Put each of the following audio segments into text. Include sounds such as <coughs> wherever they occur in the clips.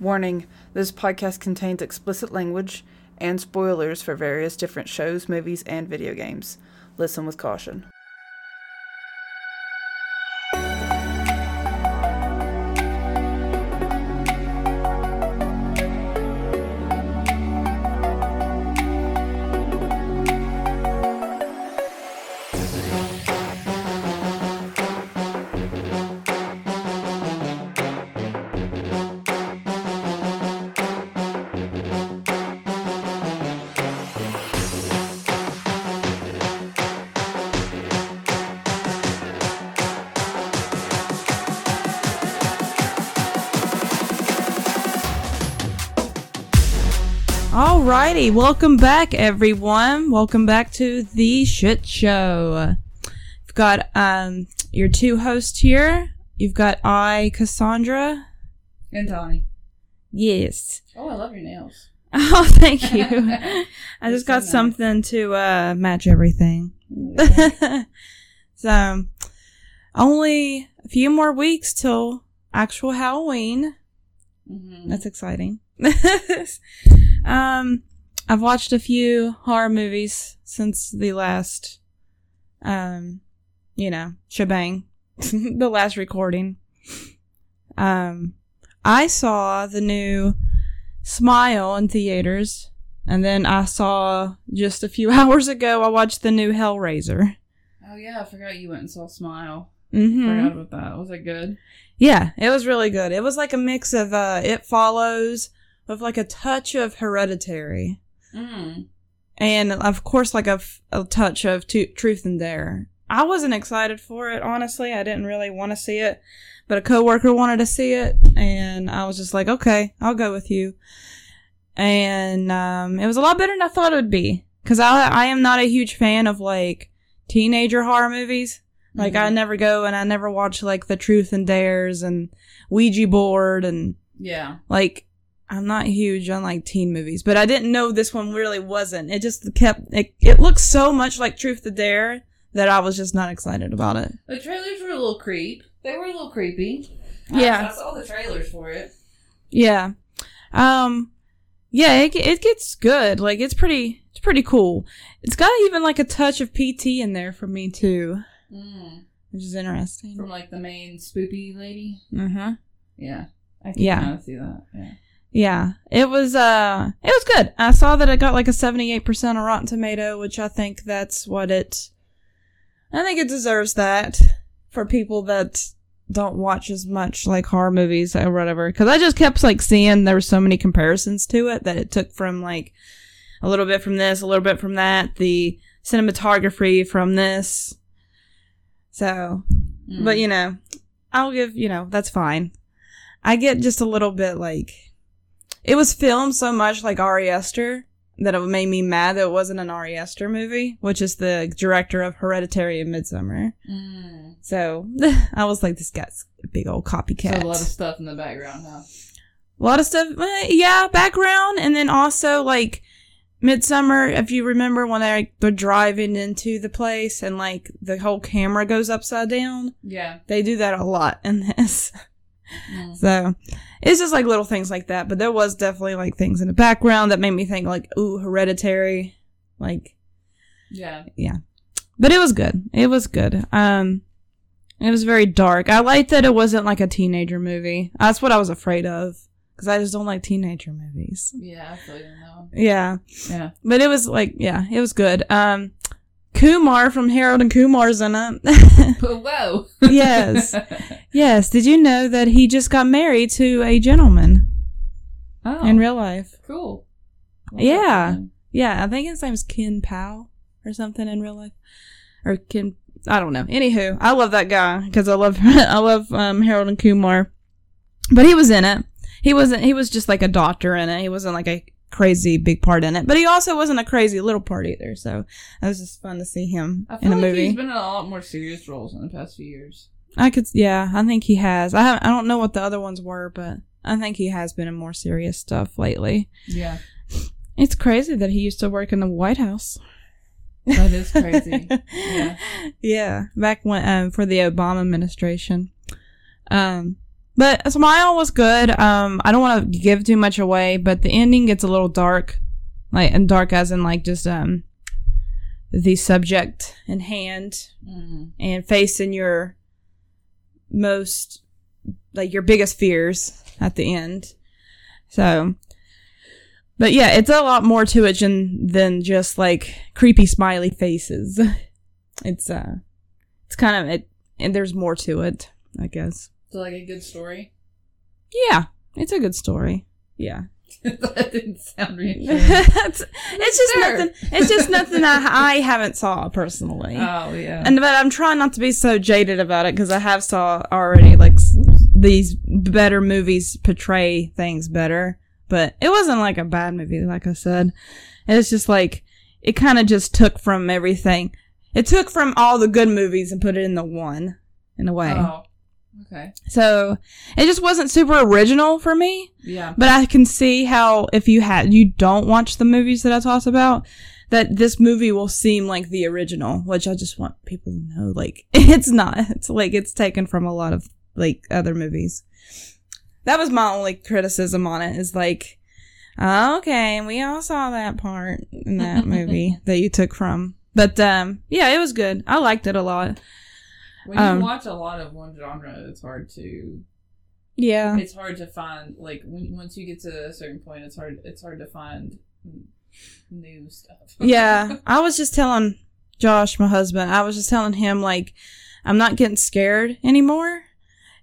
Warning this podcast contains explicit language and spoilers for various different shows, movies, and video games. Listen with caution. Welcome back, everyone. Welcome back to the shit show. We've got um your two hosts here. You've got I, Cassandra. And Donnie. Yes. Oh, I love your nails. <laughs> Oh, thank you. <laughs> I just got so nice. something to uh match everything. <laughs> so, only a few more weeks till actual Halloween. Mm-hmm. That's exciting. um, I've watched a few horror movies since the last, um, you know, shebang, <laughs> the last recording. Um, I saw the new Smile in theaters, and then I saw just a few <laughs> hours ago. I watched the new Hellraiser. Oh, yeah, I forgot you went and saw Smile. Mm-hmm. Forgot about that. Was it good? Yeah, it was really good. It was like a mix of uh It Follows with like a touch of Hereditary. Mm. And of course like a, f- a touch of tu- Truth and Dare. I wasn't excited for it, honestly. I didn't really want to see it, but a coworker wanted to see it and I was just like, "Okay, I'll go with you." And um it was a lot better than I thought it would be cuz I I am not a huge fan of like teenager horror movies. Like I Mhm. never go and I never watch like the Truth and Dares and Ouija board and Yeah. like I'm not huge on like teen movies, but I didn't know this one really wasn't. It just kept it, it looks so much like Truth to Dare that I was just not excited about it. The trailers were a little creep. They were a little creepy. Yeah. I, I saw the trailers for it. Yeah. Um yeah, it it gets good. Like it's pretty it's pretty cool. It's got even like a touch of PT in there for me too, Mm. which is interesting. From like the main spoopy lady. Mhm. Yeah. I can Yeah. kind of see that. Yeah. Yeah, it was uh it was good. I saw that it got like a 78% on Rotten Tomato, which I think that's what it I think it deserves that for people that don't watch as much like horror movies or whatever cuz I just kept like seeing there were so many comparisons to it that it took from like a little bit from this, a little bit from that, the cinematography from this. So, Mm. but you know, I'll give, you know, that's fine. I get just a little bit like it was filmed so much like Ari Aster that it made me mad that it wasn't an Ari Aster movie, which is the director of Hereditary and Midsommar. Mm. So <laughs> I was like, this guy's a big old copycat. So a lot of stuff in the background, huh? A lot of stuff, eh, yeah, background, and then also like Midsommar. If you remember when they're, they're driving into the place and like the whole camera goes upside down, Yeah. they do that a lot in this. Mm. So it's just like little things like that. But there was definitely like things in the background that made me think like, ooh, hereditary. Like, Yeah. Yeah. But it was good. It was good. Um, it was very dark. I liked that it wasn't like a teenager movie. That's what I was afraid of. Cause I just don't like teenager movies. Yeah, I feel you one. Yeah. Yeah. But it was like, yeah, it was good. Um, Kumar from Harold and Kumar's in it. <laughs> Whoa. <laughs> Yes. yes. Did you know that he just got married to a gentleman oh, in real life? cool. Yeah. Yeah, I think his name's Ken Powell or something in real life, or Ken. I don't know. Anywho, I love that guy because I love <laughs> I love um, Harold and Kumar, but he was in it. He wasn't. He was just like a doctor in it. He wasn't like a crazy big part in it, but he also wasn't a crazy little part either. So it was just fun to see him I feel in a like movie. he's been in a lot more serious roles in the past few years. I could, yeah, I think he has. I I don't know what the other ones were, but I think he has been in more serious stuff lately. Yeah. It's crazy that he used to work in the White House. That is crazy. <laughs> Yeah. Yeah. Back when um for the Obama administration. Um But Smile was good. Um, I don't want to give too much away, but the ending gets a little dark, like and dark as in like just um the subject in hand Mm. and facing your most like your biggest fears at the end. So, but yeah, it's a lot more to it than than just like creepy smiley faces. <laughs> It's uh, it's kind of it, and there's more to it, I guess. So like a good story. Yeah, it's a good story. Yeah, <laughs> that didn't sound reassuring. it's, it's just Sure. nothing. It's just nothing I, <laughs> I haven't saw personally. oh yeah. And but I'm trying not to be so jaded about it because I have saw already like s- these better movies portray things better. But it wasn't like a bad movie, like I said. It's just like it kind of just took from everything. It took from all the good movies and put it in the one, in a way. oh. Okay. So it just wasn't super original for me. Yeah. But I can see how if you had you don't watch the movies that I talked about, that this movie will seem like the original, which I just want people to know like <laughs> it's not. It's like it's taken from a lot of like other movies. That was my only criticism on it is like okay, we all saw that part in that <laughs> movie that you took from. But um yeah, it was good. I liked it a lot. When you Um, watch a lot of one genre, it's hard to Yeah. it's hard to find like when, once you get to a certain point, it's hard it's hard to find new stuff. <laughs> yeah, I was just telling Josh, my husband, I was just telling him like I'm not getting scared anymore,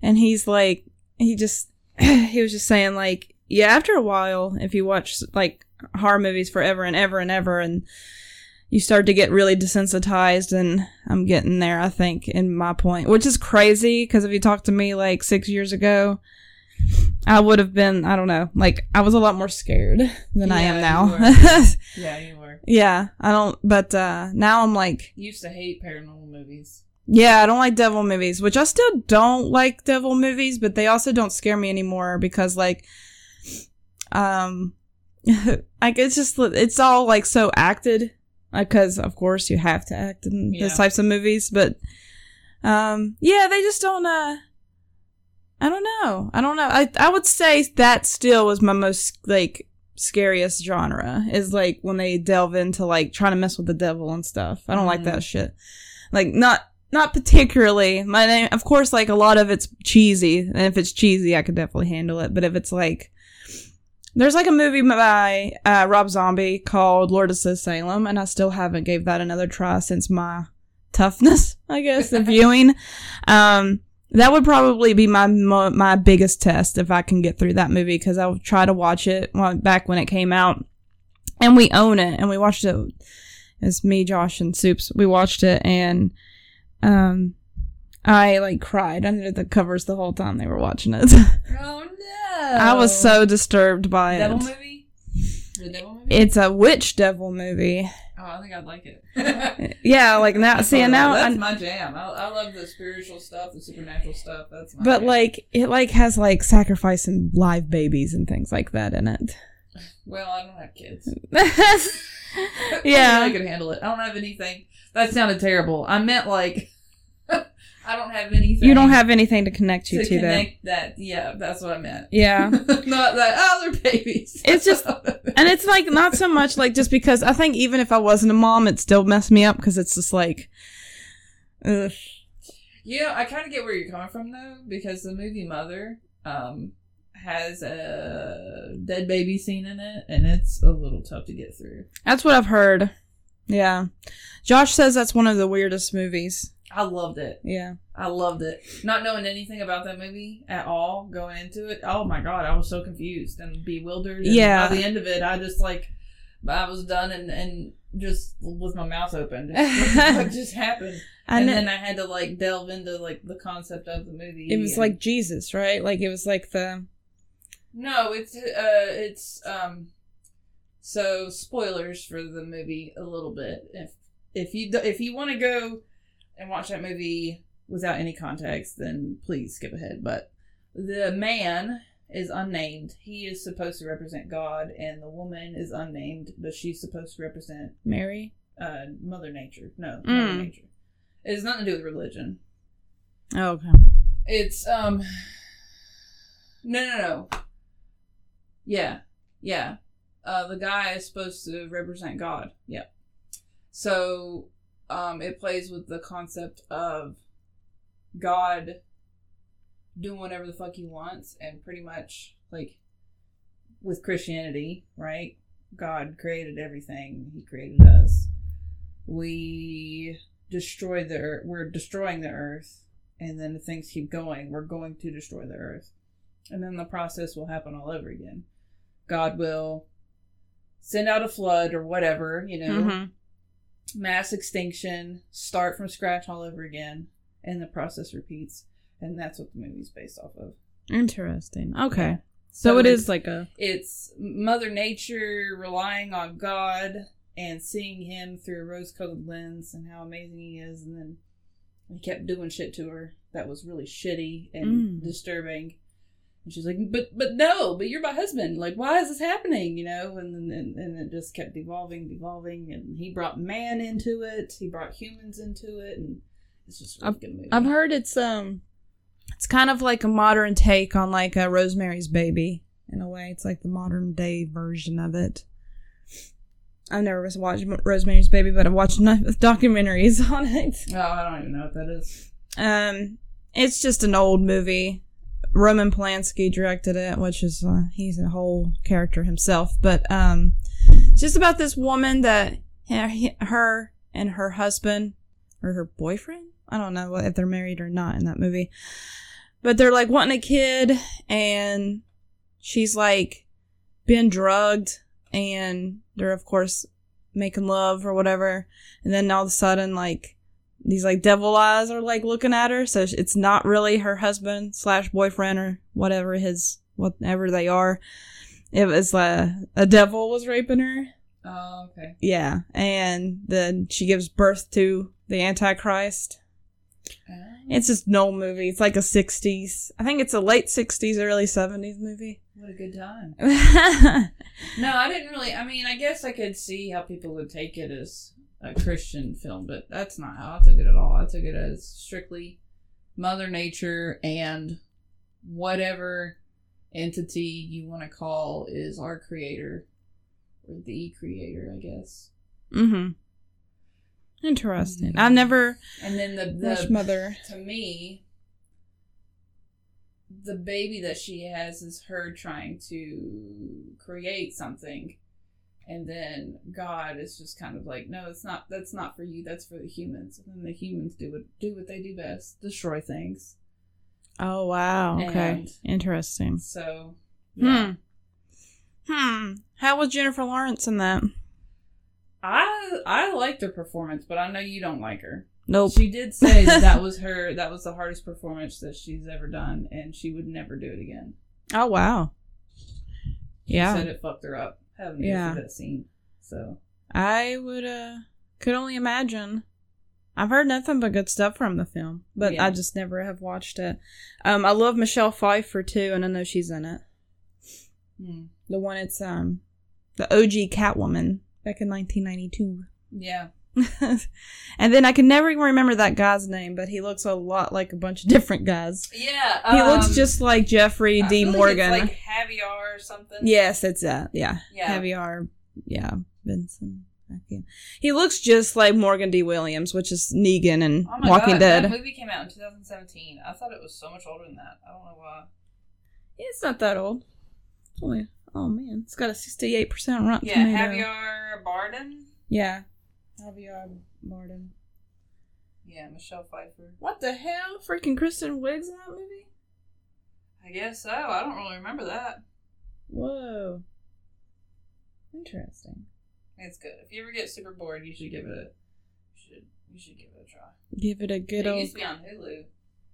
and he's like, he just <clears throat> he was just saying like, yeah, after a while, if you watch like horror movies forever and ever and ever, and you start to get really desensitized, and I'm getting there, I think, in my point, which is crazy because if you talked to me like six years ago. I would have been, I don't know, like I was a lot more scared than I am now. were. <laughs> yeah, you were. Yeah, I don't, but uh now I'm like, You used to hate paranormal movies. yeah, I don't like devil movies, which I still don't like devil movies, but they also don't scare me anymore because like, um, <laughs> like it's just, it's all like so acted, because of course you have to act in Yeah. these types of movies, but, um, yeah, they just don't, uh, I don't know. I don't know. I, I would say that still was my most like scariest genre is like when they delve into like trying to mess with the devil and stuff. I don't like Mhm. that shit. Like not not particularly. My name of course like a lot of it's cheesy. And if it's cheesy I could definitely handle it. But if it's like there's like a movie by uh, Rob Zombie called Lord of Salem, and I still haven't gave that another try since my toughness, I guess, of viewing. Um, that would probably be my my biggest test if I can get through that movie because I'll try to watch it back when it came out, and we own it and we watched it. It's me, Josh, and Soups. We watched it and um, I like cried under the covers the whole time they were watching it. <laughs> Oh no! I was so disturbed by devil it. movie. The devil movie. It's a witch devil movie. oh, I think I'd like it. <laughs> <laughs> Yeah, like now, see, and now, that's I, my jam. I, I love the spiritual stuff, the supernatural stuff. That's my but jam. like it like has like sacrificing live babies and things like that in it. well, I don't have kids. yeah, I could handle it. I don't have anything. That sounded terrible. I meant like I don't have anything. you don't have anything to connect you to to, that. connect that. Yeah, that's what I meant. Yeah, <laughs> Not that. other babies. It's just- and it's like not so much like just because I think even if I wasn't a mom, it still messed me up because it's just like, ugh. Yeah, I kind of get where you're coming from though, because the movie Mother um, has a dead baby scene in it, and it's a little tough to get through. that's what I've heard. Yeah, Josh says that's one of the weirdest movies. I loved it. Yeah, I loved it. Not knowing anything about that movie at all going into it. Oh my god, I was so confused and bewildered. And Yeah. By the end of it, I just like I was done and and just with my mouth open. <laughs> Just, what just happened? and then I had to like delve into like the concept of the movie. it was and- like Jesus, right? Like it was like the No, it's uh, it's um. So spoilers for the movie a little bit. If if you if you want to go and watch that movie without any context, then please skip ahead. But the man is unnamed. He is supposed to represent God, and the woman is unnamed, but she's supposed to represent Mary. uh, Mother Nature. No, Mm. Mother Nature. It has nothing to do with religion. Oh, okay. It's um No, no, no. Yeah, yeah. Uh, the guy is supposed to represent God. Yep. So, um, it plays with the concept of God doing whatever the fuck he wants, and pretty much like with Christianity, right? God created everything. He created us. We destroy the earth. We're destroying the earth, and then things keep going, we're going to destroy the earth, and then the process will happen all over again. God will send out a flood or whatever, you know, Mm-hmm. Mass extinction, start from scratch all over again, and the process repeats. And that's what the movie's based off of. Interesting. Okay. So, it it's- like a. it's Mother Nature relying on God and seeing him through a rose colored lens and how amazing he is. And then he kept doing shit to her that was really shitty and Mm. disturbing. And she's like, but but no, but you're my husband. Like, why is this happening? You know, and and, and it just kept devolving, evolving, and he brought man into it. He brought humans into it, and it's just a really good movie. I've heard it's um, it's kind of like a modern take on like a Rosemary's Baby in a way. It's like the modern day version of it. I've never watched Rosemary's Baby, but I've watched enough <laughs> documentaries <laughs> on it. Oh, I don't even know what that is. Um, it's just an old movie. Roman Polanski directed it, which is uh, he's a whole character himself. But um, it's just about this woman that her, her and her husband or her boyfriend. I don't know if they're married or not in that movie, but they're like wanting a kid, and she's like been drugged, and they're of course making love or whatever, and then all of a sudden like these like devil eyes are like looking at her so it's not really her husband slash boyfriend or whatever his whatever they are it was uh, a devil was raping her Oh, okay. yeah and then she gives birth to the antichrist Oh. it's just an old movie it's like a 60s i think it's a late 60s early 70s movie <laughs> What a good time. <laughs> No, I didn't really. I mean, I guess I could see how people would take it as a Christian film, but that's not how I took it at all. I took it as strictly Mother Nature and whatever entity you want to call is our creator or the creator, I guess. mm-hmm interesting i've never And then the, the mother to me, the baby that she has is her trying to create something. And then God is just kind of like, no, it's not. That's not for you. That's for the humans. And then the humans do what do what they do best: destroy things. oh wow okay And- interesting So, yeah. Hmm. Hmm. How was Jennifer Lawrence in that? I I liked her performance, but I know you don't like her. Nope. She did say that that <laughs> was her. That was the hardest performance that she's ever done, and she would never do it again. Oh wow. She Yeah. said it fucked her up having to Yeah. that scene. So I would uh could only imagine. I've heard nothing but good stuff from the film, but Yeah. I just never have watched it. Um I love Michelle Pfeiffer too, and I know she's in it. hmm. The one it's um the OG Catwoman back in 1992. yeah, <laughs> and then I can never remember that guy's name, but he looks a lot like a bunch of different guys. yeah. He looks just like Jeffrey Um, I D. like Morgan. it's like Javier or something. Yes, it's that. Yeah. Yeah. Javier. Yeah. Vincent. He looks just like Morgan D. Williams, which is Negan and Oh Walking God, Dead. That movie came out in 2017. I thought it was so much older than that. I don't know why. It's not that old. It's only. Oh man, it's got a sixty-eight percent Rotten Yeah, Tomato. Javier Bardem. Yeah. Javier Bardem. Yeah, Michelle Pfeiffer. What the hell? Freaking Kristen Wiig's in that movie? I guess so. I don't really remember that. Whoa. Interesting. It's good. If you ever get super bored, you should give it a. You should. You should give it a try. Give it a good it old. used to be on Hulu.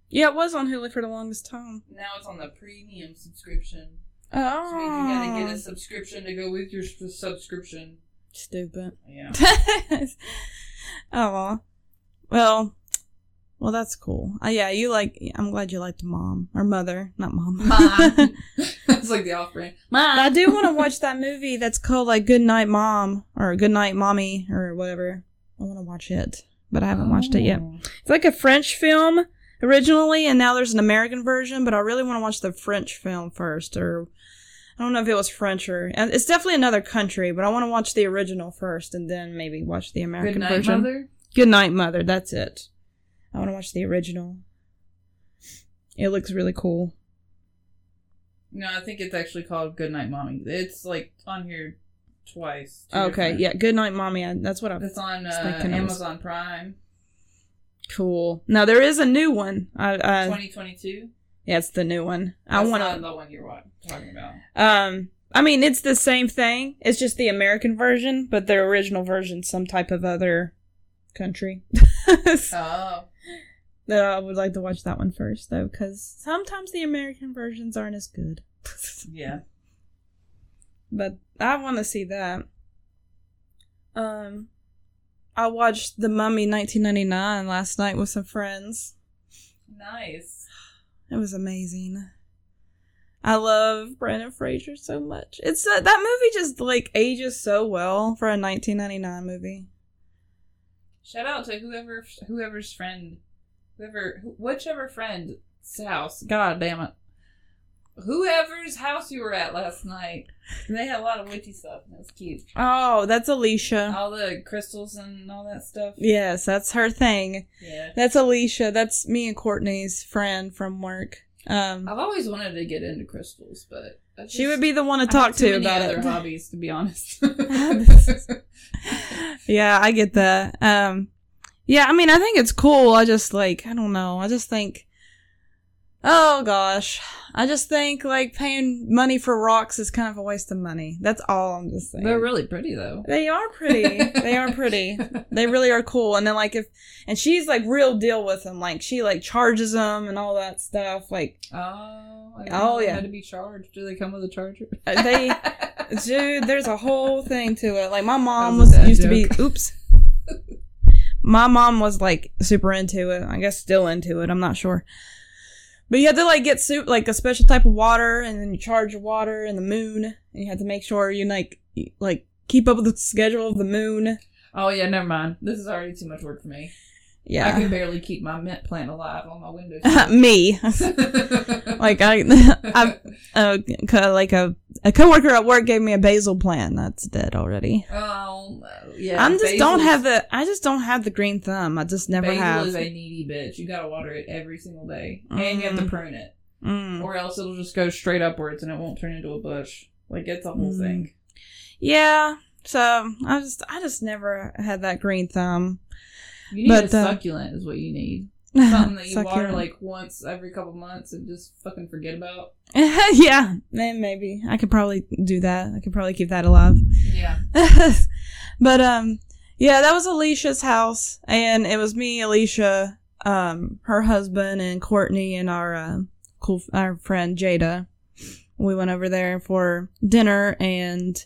Yeah, it was on Hulu for the longest time. Now it's on the premium subscription. Oh. Means you gotta get a ah. subscription to go with your subscription. Stupid. Yeah. <laughs> oh well well that's cool uh, yeah you like i'm glad you liked mom or mother not mom Mom. <laughs> That's like the off brand. Mom. i do want to watch that movie that's called like good night mom or good night mommy or whatever i want to watch it but i haven't watched it yet Oh. it's like a french film originally, and now there's an American version. But I really want to watch the French film first, or I don't know if it was French or and it's definitely another country. But I want to watch the original first, and then maybe watch the American Good night, version. mother. Good night, mother. That's it. I want to watch the original. It looks really cool. No, I think it's actually called Good Night, Mommy. It's like on here twice. Okay, yeah. Good night, mommy. I, that's what I'm. It's on uh, was- Amazon Prime, Cool. Now there is a new one. I, I 2022. yeah, it's the new one. I want to. the one you're wa- talking about. Um, I mean, it's the same thing. It's just the American version, but the original version, some type of other country. <laughs> Oh, that I would like to watch that one first, though, because sometimes the American versions aren't as good. <laughs> yeah. but I want to see that. Um, I watched The Mummy 1999 last night with some friends. Nice. It was amazing. I love Brendan Fraser so much. It's uh, that movie just like ages so well for a 1999 movie. Shout out to whoever, whoever's friend, whoever, wh- whichever friend's house. God damn it. Whoever's house you were at last night. They had a lot of witchy stuff. was cute. Oh, that's Alicia. All the crystals and all that stuff. Yes, that's her thing. Yeah. That's Alicia. That's me and Courtney's friend from work. Um, I've always wanted to get into crystals, but just, she would be the one to talk to about other it. hobbies, to be honest. <laughs> <laughs> yeah, I get that. Um, yeah, I mean, I think it's cool. I just like, I don't know. I just think, oh gosh, I just think like paying money for rocks is kind of a waste of money. That's all I'm just saying. They're really pretty though. They are pretty. they are pretty. <laughs> They really are cool. And then like if, and she's like real deal with them. Like she like charges them and all that stuff. Like Oh, I Oh, yeah. Had to be charged. Do they come with a charger? uh, they, <laughs> dude, there's a whole thing to it. Like my mom was was used to be. Oops. <laughs> My mom was like super into it. I guess still into it. I'm not sure. But you had to like get soup like a special type of water, and then you charge your water in the moon, and you had to make sure you like like keep up with the schedule of the moon. oh yeah, never mind. This is already too much work for me. I can barely keep my mint plant alive on my window. <laughs> me. <laughs> like I, I, uh, co- like a a coworker at work gave me a basil plant. That's dead already. Oh yeah. I'm just don't have the. I just don't have the green thumb. I just never Basil have. is a needy bitch. You gotta water it every single day, and you have to Mm. prune it, Mm. or else it'll just go straight upwards and it won't turn into a bush. Like it's a whole Mm. thing. Yeah. So I just I just never had that green thumb. You need But, a uh, succulent, is what you need. <laughs> Something that you water like once every couple months and just fucking forget about. <laughs> yeah, maybe I could probably do that. I could probably keep that alive. Yeah. <laughs> but um, yeah, that was Alicia's house, and it was me, Alicia, um, her husband, and Courtney, and our uh, cool our friend Jada. We went over there for dinner and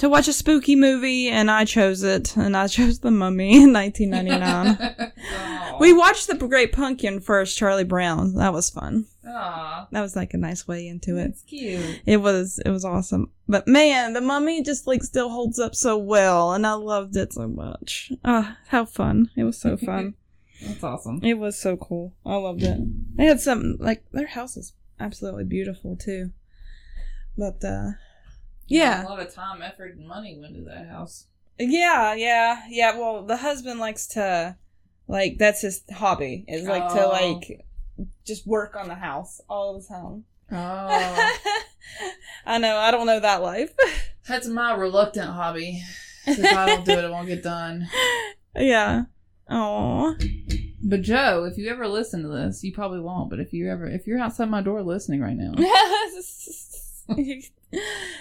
to watch a spooky movie, and I chose it, and I <laughs> chose The Mummy in 1999. <laughs> Aw. we watched The Great Pumpkin first, Charlie Brown. That was fun. Aw. That was like a nice way into it. It's cute. It was it was awesome. But man, the mummy just like still holds up so well and I loved it so much. Ah, how fun. It was so <laughs> fun. That's awesome. it was so cool. I loved it. They had some like their house is absolutely beautiful too. But uh yeah. A lot of time, effort, and money went to that house. Yeah, yeah, yeah. Well, the husband likes to like that's his hobby. Is like to Oh. like just work on the house all the time. Oh. <laughs> I know, I don't know that life. <laughs> That's my reluctant hobby. If I don't do it, it won't get done. <laughs> Yeah. Oh. But Joe, if you ever listen to this, you probably won't. But if you ever, if you're outside my door listening right now,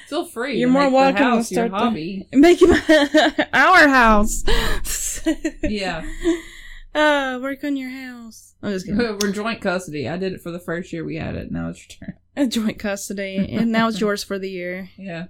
feel free. You're more the welcome to house your start the- hobby. Make him <laughs> our house. <laughs> Yeah, Uh, work on your house. I'm just kidding. <laughs> we're joint custody. I did it for the first year we had it. Now it's your turn. A joint custody, and now it's yours for the year. Yeah.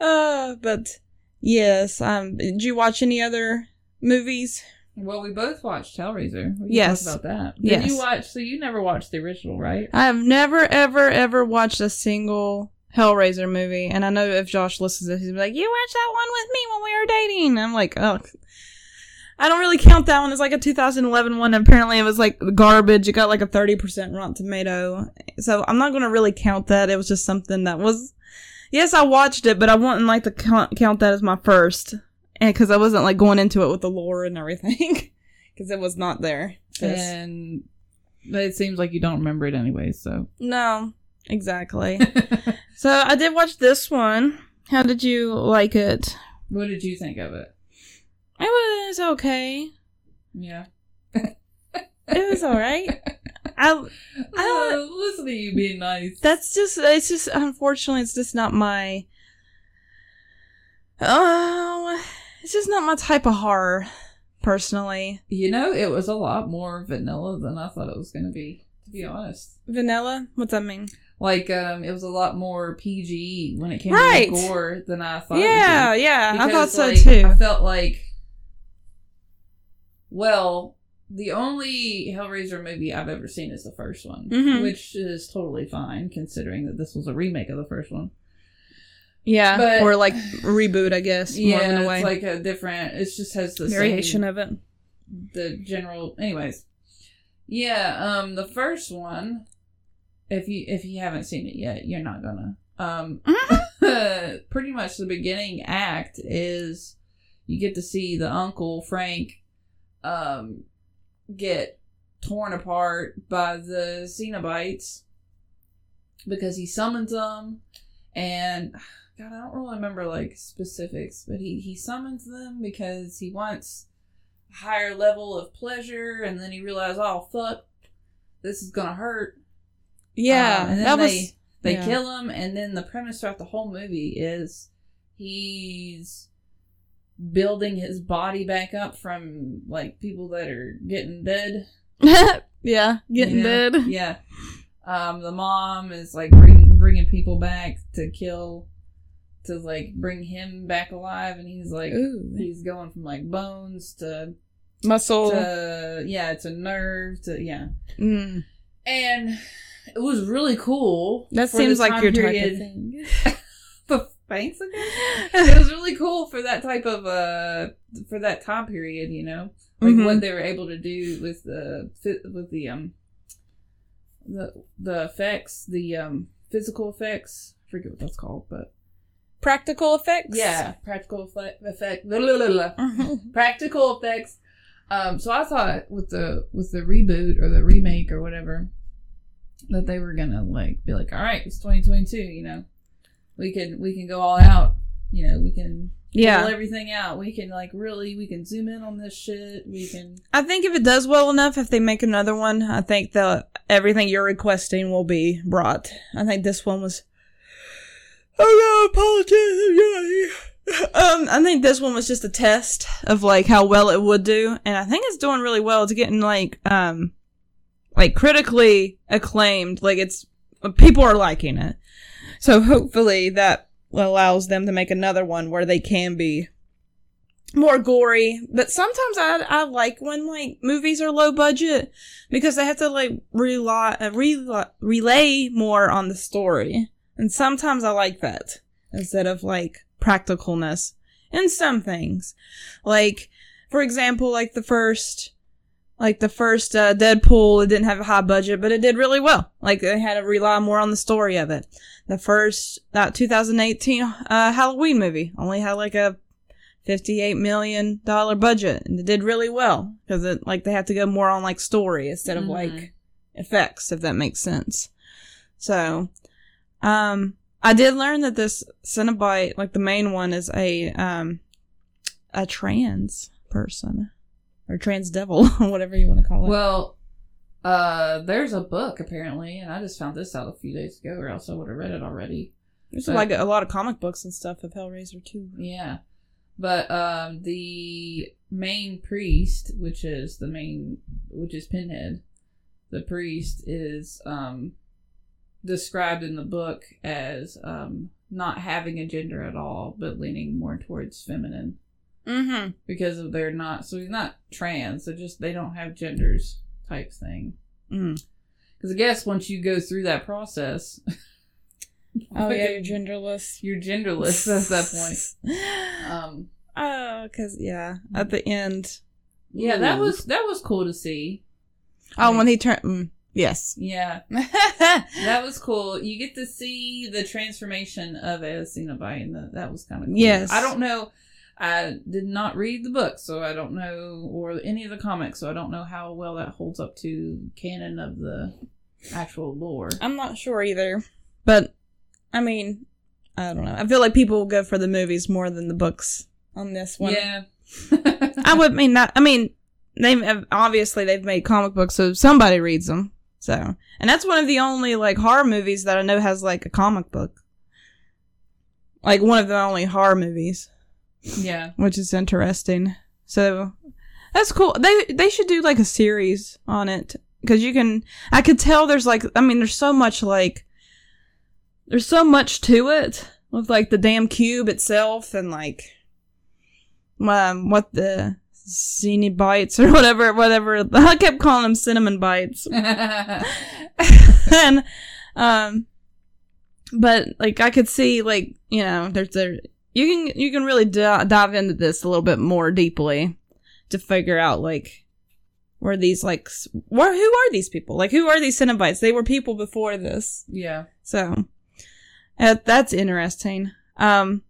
uh, but yes. Um, did you watch any other movies? Well, we both watched Hellraiser. We Yes. Talk about that. Yes. Did you watch? So you never watched the original, right? I have never, ever, ever watched a single Hellraiser movie, and I know if Josh listens to this, he's like, "You watched that one with me when we were dating." I'm like, "Oh, I don't really count that one as like a 2011 one. Apparently, it was like garbage. It got like a 30% Rotten Tomato. So I'm not going to really count that. It was just something that was. Yes, I watched it, but I wouldn't like to count, count that as my first. And because I wasn't like going into it with the lore and everything. <laughs> Because it was not there. And but it seems like you don't remember it anyway, so. no, exactly. <laughs> so I did watch this one. How did you like it? what did you think of it? It was okay. Yeah. It was alright. <laughs> I I don't- Uh, listen to you being nice. that's just it's just unfortunately it's just not my oh it's just not my type of horror personally You know, it was a lot more vanilla than I thought it was going to be, to be honest. vanilla what's that mean Like, um, it was a lot more PG when it came Right. to the gore than I thought. yeah it would be. yeah i thought so like, too I felt like, well, the only Hellraiser movie I've ever seen is the first one, Mhm. which is totally fine considering that this was a remake of the first one. Yeah but- or like reboot i guess more Yeah, in a it's way like a different. It just has the variation same, of it the general. Anyways, yeah. Um, the first one, if you if you haven't seen it yet, you're not gonna. Um, <laughs> pretty much the beginning act is you get to see the uncle Frank, um, get torn apart by the Cenobites because he summons them, and God, I don't really remember like specifics, but he he summons them because he wants a higher level of pleasure, and then he realizes, oh fuck, this is gonna hurt. yeah Um, and then that they, was they yeah. kill him, and then the premise throughout the whole movie is he's building his body back up from like people that are getting dead. <laughs> yeah getting you know? dead Yeah. Um, the mom is like bring, bringing people back to kill, to like bring him back alive, and he's like Ooh. he's going from like bones to muscle to yeah to nerve to yeah, mm. and it was really cool. that seems like your period. type of thing <laughs> But thanks again. it was really cool for that type of uh for that time period, you know, like Mhm. what they were able to do with the with the um the the effects, the um physical effects. I forget what that's called, but practical effects yeah, practical effect, effect blah, blah. Mhm. practical effects. Um, so I thought with the with the reboot or the remake or whatever that they were gonna like be like, all right, it's 2022, you know, we can we can go all out, you know, we can yeah pull everything out, we can like really we can zoom in on this shit, we can I think if it does well enough, if they make another one, I think the everything you're requesting will be brought. I think this one was. Oh no, apologize. Um, I think this one was just a test of like how well it would do, and I think it's doing really well. It's getting like um, like critically acclaimed. Like it's people are liking it, so hopefully that allows them to make another one where they can be more gory. But sometimes I I like when like movies are low budget because they have to like rely uh, relay, relay more on the story, and sometimes I like that instead of like practicalness in some things. Like for example, like the first. Like the first uh, Deadpool, it didn't have a high budget, but it did really well. Like they had to rely more on the story of it. The first that 2018 uh, Halloween movie only had like a 58 million dollar budget and it did really well because it like they have to go more on like story instead of Mhm. like effects if that makes sense so um i did learn that this Cenobite, like the main one is a um a trans person or trans devil <laughs> whatever you want to call it well. Uh, there's a book apparently, and I just found this out a few days ago, or else I would have read it already. there's but- like a lot of comic books and stuff of hellraiser too Yeah. But um the main priest, which is the main which is Pinhead, the priest is um described in the book as um not having a gender at all, but leaning more towards feminine mm-hmm because of they're not so he's not trans, they're just they don't have genders type thing. mm. Because I guess once you go through that process, <laughs> oh yeah you're <laughs> genderless you're genderless at that point. <laughs> Um, Oh, because yeah, at the end, Yeah, that was that was cool to see. Oh, when he turned. Mm, yes. Yeah, <laughs> that was cool. You get to see the transformation of a Cenobite, and the, that was kind of cool. Yes. I don't know. I did not read the book, so I don't know, or any of the comics, so I don't know how well that holds up to canon of the actual lore. I'm not sure either. But, I mean, I don't know. I feel like people will go for the movies more than the books on this one. Yeah. I would mean not. I mean, they have obviously they've made comic books, so somebody reads them. So, and that's one of the only like horror movies that I know has like a comic book. Like one of the only horror movies, yeah. which is interesting. So that's cool. They they should do like a series on it because you can. I could tell there's like. I mean, there's so much like. There's so much to it with like the damn cube itself and like um, what the Zini bites or <laughs> whatever, whatever. I kept calling them cinnamon bites. <laughs> <laughs> and, um, but like I could see like, you know, there's there, you can, you can really di- dive into this a little bit more deeply to figure out like, where these like, where, who are these people? Like, who are these Cenobites? They were people before this. yeah. So uh, that's interesting. Um,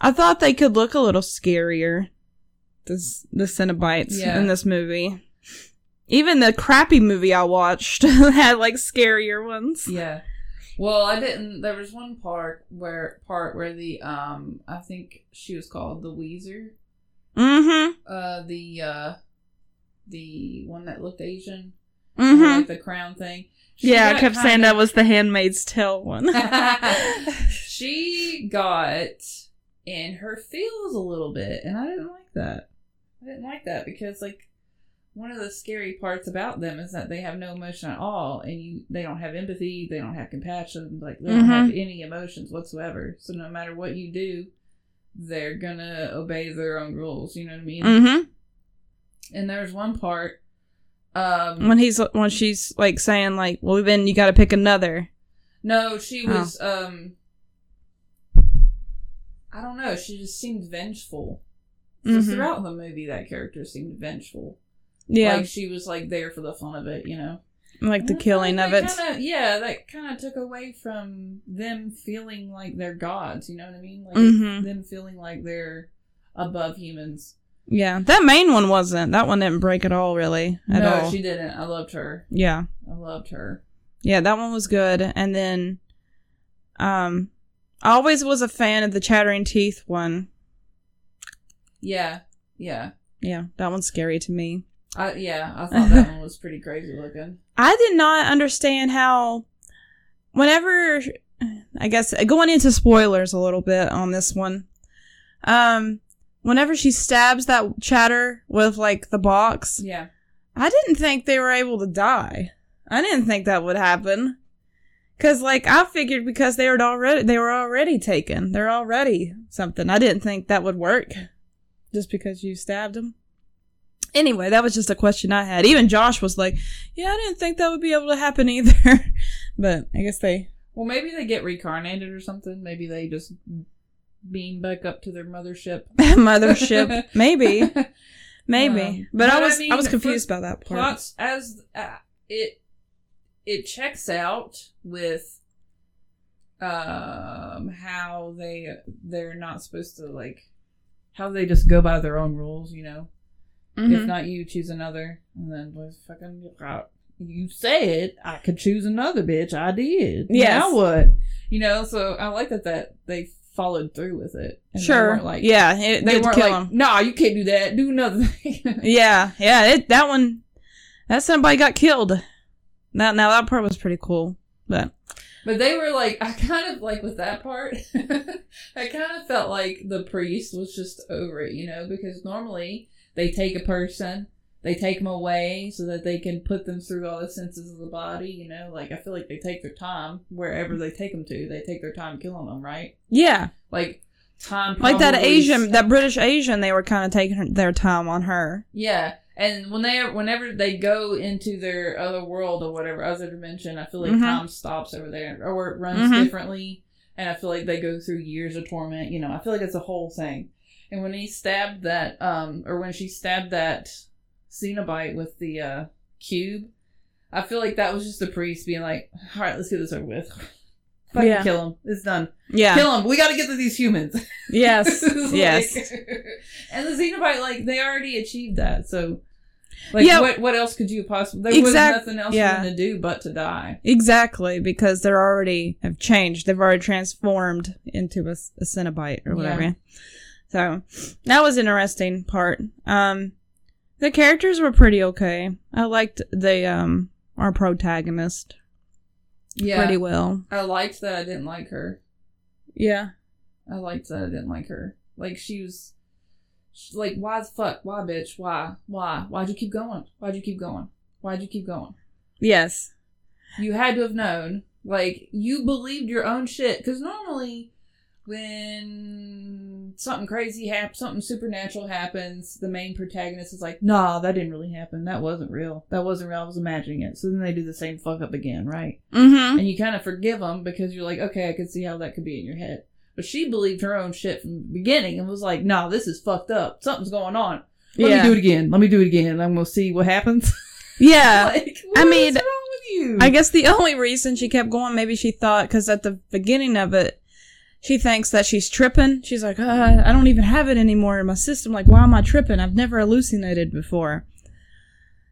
I thought they could look a little scarier. This the Cenobites Yeah. in this movie. Even the crappy movie I watched <laughs> had like scarier ones. Yeah. Well, I didn't. There was one part where part where the um I think she was called the Weezer. Mm-hmm. Uh, the uh, the one that looked Asian, Mm-hmm. like the crown thing. She Yeah, I kept saying kinda- that was the Handmaid's Tale one. <laughs> <laughs> she got in her feels a little bit, and I didn't like that. I didn't like that because like one of the scary parts about them is that they have no emotion at all, and you they don't have empathy, they don't have compassion, like they don't have any emotions whatsoever. So no matter what you do, they're gonna obey their own rules. You know what I mean? mm-hmm. And there's one part. Um, When he's when she's like saying like, well then you got to pick another. No, she Oh. was um I don't know, she just seemed vengeful. Mhm. throughout the movie that character seemed vengeful. Yeah, Like she was like there for the fun of it, you know. like the And I feel killing of it. Kinda, yeah, that kind of took away from them feeling like they're gods, you know what I mean? Like Mhm. them feeling like they're above humans. Yeah, that main one wasn't. That one didn't break at all, really, at no, all. she didn't. I loved her. yeah, I loved her. yeah, that one was good. And then, um, I always was a fan of the Chattering Teeth one. Yeah. Yeah. Yeah, that one's scary to me. I yeah, I thought that one was pretty crazy looking. <laughs> I did not understand how, whenever, I guess going into spoilers a little bit on this one, um, whenever she stabs that chatter with like the box, Yeah. I didn't think they were able to die. I didn't think that would happen. Cause like I figured because they were already they were already taken. They're already something. I didn't think that would work. Just because you stabbed them. Anyway, that was just a question I had. Even Josh was like, "Yeah, I didn't think that would be able to happen either." <laughs> but I guess they Well, maybe they get reincarnated or something. Maybe they just beam back up to their mothership. <laughs> mothership maybe <laughs> maybe. Um, but I but I was I, mean, was confused about that part. Plots as uh, it it checks out with um how they they're not supposed to like how they just go by their own rules. You know, if Mhm. not you, choose another, and then was fucking. You said I could choose another bitch. I did. Yes. Now what? You know, so I like that that they followed through with it. Sure. like yeah, it, they weren't like, 'em. nah, you can't do that. Do another thing. <laughs> Yeah, yeah, it, that one, that somebody got killed. Now, now that part was pretty cool, but But they were like, <laughs> I kind of like with that part. <laughs> I kind of felt like the priest was just over it, you know, because normally they take a person, they take them away so that they can put them through all the senses of the body, you know. Like I feel like they take their time wherever they take them to. They take their time killing them, right? yeah, Like time, like that Asian, that British Asian, they were kind of taking her- their time on her. Yeah, and when they whenever they go into their other world or whatever other dimension, I feel like Mhm. time stops over there, or it runs Mhm. differently, and I feel like they go through years of torment. You know, I feel like it's a whole thing. And when he stabbed that, um, or when she stabbed that Cenobite with the uh, cube. I feel like that was just the priest being like, "All right, let's get this over with. <laughs> Fucking Yeah. kill him. It's done. Yeah. Kill him. We got to get to these humans." Yes. <laughs> It's yes. <laughs> and the Cenobite, like, they already achieved that. So, like, Yeah. what what else could you possibly? There Exact- was nothing else yeah. for them to do but to die. Exactly, because they're already have changed. They've already transformed into a, a Cenobite or whatever. Yeah. So that was an interesting part. Um, the characters were pretty okay. I liked the um our protagonist Yeah, pretty well. I liked that. I didn't like her. Yeah. I liked that. I didn't like her. Like she was, like, why the fuck? Why, bitch? Why? Why? Why'd you keep going? Why'd you keep going? Why'd you keep going? Yes. You had to have known. Like you believed your own shit. Because normally, when something crazy happens, something supernatural happens, the main protagonist is like, "Nah, that didn't really happen. That wasn't real. That wasn't real. I was imagining it." So then they do the same fuck up again, right? Mm-hmm. and you kind of forgive them because you're like, okay, I can see how that could be in your head. But she believed her own shit from the beginning and was like, nah, this is fucked up. Something's going on. Let yeah. me do it again. Let me do it again. I'm gonna see what happens. <laughs> Yeah. like, I mean, is wrong with you? I guess the only reason she kept going, maybe she thought, because at the beginning of it, she thinks that she's tripping. She's like, uh, I don't even have it anymore in my system. Like, why am I tripping? I've never hallucinated before.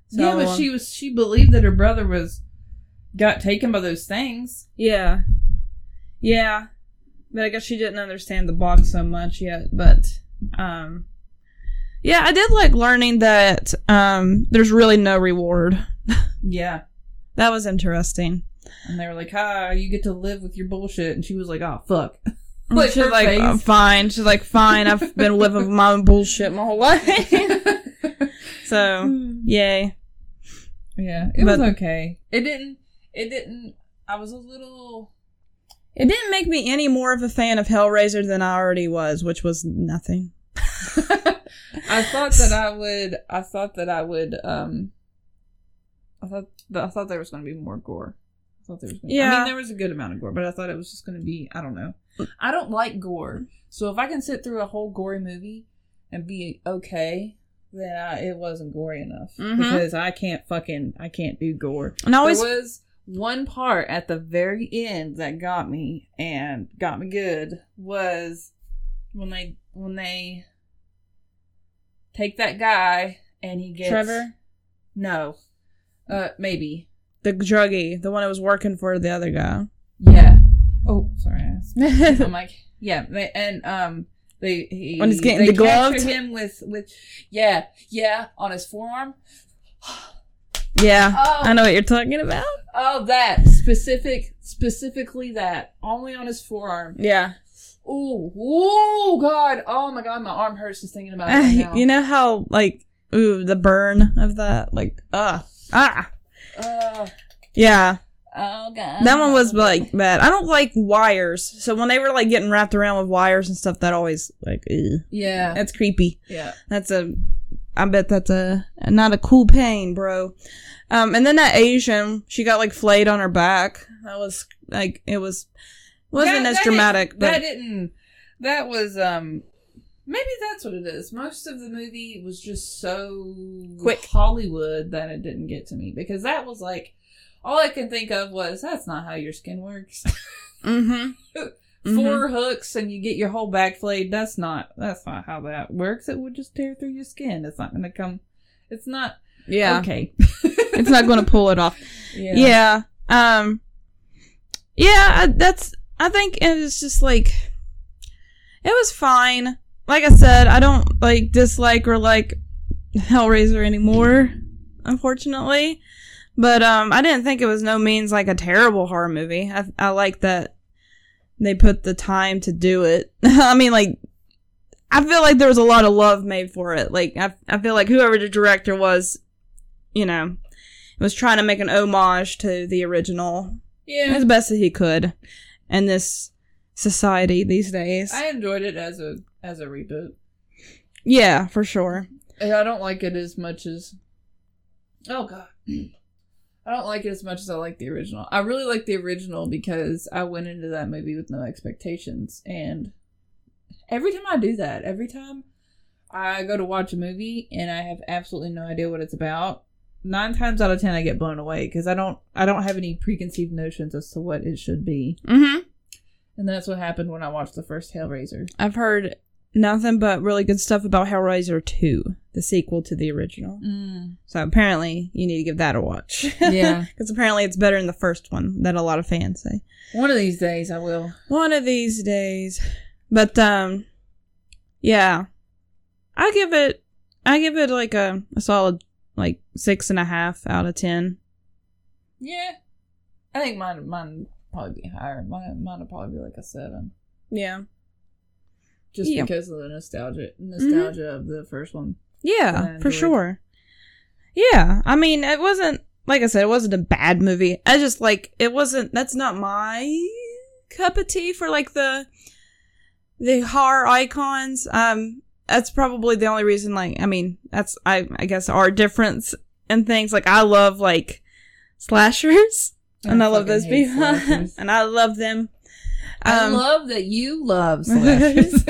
yeah, but she was she believed that her brother was got taken by those things. Yeah. Yeah. But I guess she didn't understand the box so much yet. But, um, yeah, I did like learning that, um, there's really no reward. Yeah. That was interesting. And they were like, "Ah, you get to live with your bullshit," and she was like, "Oh fuck." Like, she's like. "Uh, fine. She's like, fine. I've <laughs> been living with my own bullshit my whole life. <laughs> so, yay. yeah, it But- was okay. It didn't. It didn't. I was a little. It didn't make me any more of a fan of Hellraiser than I already was, which was nothing. <laughs> I thought that I would. I thought that I would. Um, I thought. I thought there was going to be more gore. I thought there was. Gonna, I mean, there was a good amount of gore, but I thought it was just going to be. I don't know. I don't like gore, so if I can sit through a whole gory movie and be okay, then I, it wasn't gory enough Mhm. because I can't fucking. I can't do gore. And I always, there was one part at the very end that got me and got me good was when they when they take that guy and he gets Trevor, No, uh, maybe. the druggie, the one that was working for the other guy. Yeah. Oh, sorry. I was- <laughs> yeah. I'm like, yeah, they, and um, they he When he's getting they degloved? capture him with with yeah yeah on his forearm. <sighs> <laughs> yeah. Oh, I know what you're talking about. Oh, that specific, specifically that only on his forearm. Yeah. Ooh, ooh, God! Oh my God, my arm hurts just thinking about it right <laughs> now. you know how, like, ooh, the burn of that? Like, ah. Ah. Uh, Yeah. oh God. That one was like bad. I don't like wires. So when they were like getting wrapped around with wires and stuff, that always like, ew. Yeah, That's creepy. yeah. That's a, I bet that's a, not a cool pain, bro. Um, and then that Asian, she got like flayed on her back. That was like, it was, wasn't That- as that dramatic, but that didn't. That was um. Maybe that's what it is. Most of the movie was just so Quick. Hollywood that it didn't get to me because that was like all I can think of was that's not how your skin works. <laughs> mm-hmm. <laughs> 4 hooks and you get your whole back flayed. That's not that's not how that works. It would just tear through your skin. It's not gonna come. It's not Yeah. okay. <laughs> it's not going to pull it off. Yeah. Um. Yeah, I, that's. I think it was just like. It was fine. Like I said, I don't like dislike or like Hellraiser anymore, unfortunately. But um, I didn't think it was no means like a terrible horror movie. I I like that they put the time to do it. <laughs> I mean, like. I feel like there was a lot of love made for it. Like I, I feel like whoever the director was, you know, was trying to make an homage to the original Yeah. as best as he could in this society these days. I enjoyed it as a as a reboot. yeah, for sure. And I don't like it as much as Oh god. <clears throat> I don't like it as much as I like the original. I really like the original because I went into that movie with no expectations and every time I do that, every time I go to watch a movie and I have absolutely no idea what it's about. Nine times out of ten, I get blown away because I don't I don't have any preconceived notions as to what it should be, Mm-hmm. and that's what happened when I watched the first Hellraiser. I've heard nothing but really good stuff about Hellraiser 2, the sequel to the original. So apparently, you need to give that a watch. Yeah. <laughs> Because apparently it's better than the first one, that a lot of fans say. One of these days, I will. One of these days. But, um, yeah. I give it, I give it like a, a solid, like, six and a half out of ten. Yeah, I think mine mine probably be higher. Mine mine would probably be like a seven, Yeah. Just Yeah. because of the nostalgia nostalgia of the first one. Yeah, for sure. Yeah, I mean, it wasn't like I said, it wasn't a bad movie. I just like it wasn't. That's not my cup of tea for like the the horror icons. Um, that's probably the only reason. Like, I mean, that's I I guess our difference and things. Like, I love like slashers, and I, love those people, <laughs> and I love them. I Um, love that you love slashers.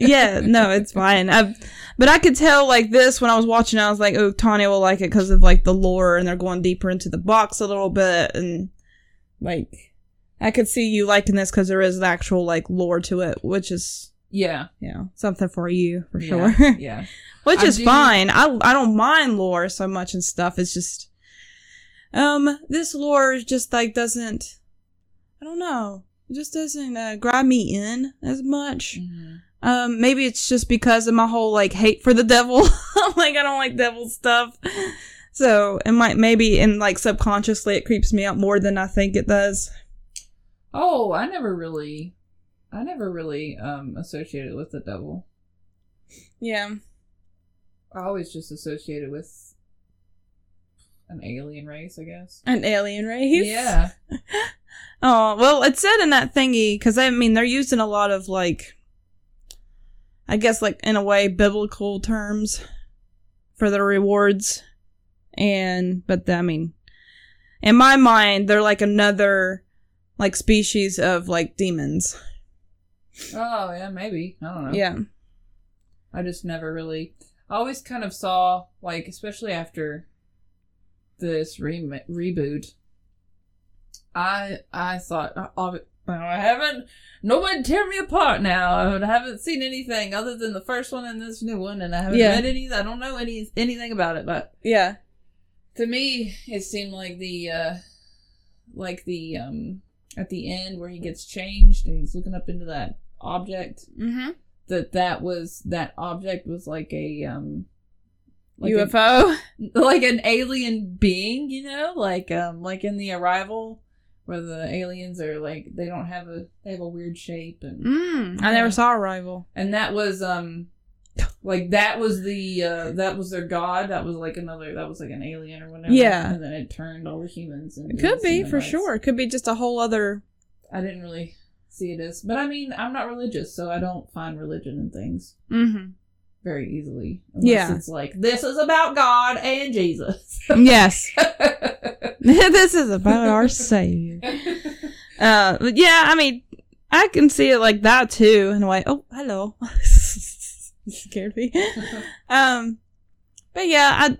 yeah, no, it's fine. I, but I could tell like this when I was watching. I was like, oh, Tanya will like it because of like the lore, and they're going deeper into the box a little bit, and like I could see you liking this because there is an actual like lore to it, which is yeah, you know something for you for yeah, sure. Yeah, <laughs> which I is do- fine. I I don't mind lore so much and stuff. It's just um this lore just like doesn't. I don't know. It just doesn't uh, grab me in as much. Mhm. Um, maybe it's just because of my whole like hate for the devil. <laughs> like I don't like devil stuff. So it might maybe and like subconsciously it creeps me out more than I think it does. Oh, I never really, I never really um associated with the devil. Yeah. I always just associated with an alien race, I guess. An alien race. Yeah. <laughs> Oh well, it said in that thingy because I mean they're using a lot of like, I guess like in a way biblical terms for their rewards, and but the, I mean, in my mind they're like another like species of like demons. Oh yeah, maybe. I don't know. Yeah. I just never really. I always kind of saw like, especially after this re- reboot. I I thought uh, well, I haven't nobody tear me apart now. I haven't seen anything other than the first one and this new one, and I haven't Yeah. read any. I don't know any anything about it, but Yeah. to me, it seemed like the uh like the um at the end where he gets changed and he's looking up into that object Mm-hmm. that that was that object was like a um like UFO. a, <laughs> like an alien being you know like um like in the arrival where the aliens are like they don't have a they have a weird shape and Mm, I never saw Arrival. and that was um like that was the uh that was their god that was like another that was like an alien or whatever Yeah. and then it turned all the humans and It could be for sure. It could be just a whole other. i didn't really see it as but i mean i'm not religious so i don't find religion in things Mm-hmm. Very easily Yeah. it's like this is about god and jesus <laughs> Yes. <laughs> <laughs> this is about our Savior. Uh, but yeah, I mean, I can see it like that too in a way. Oh, hello. Scared me. um, but yeah, I,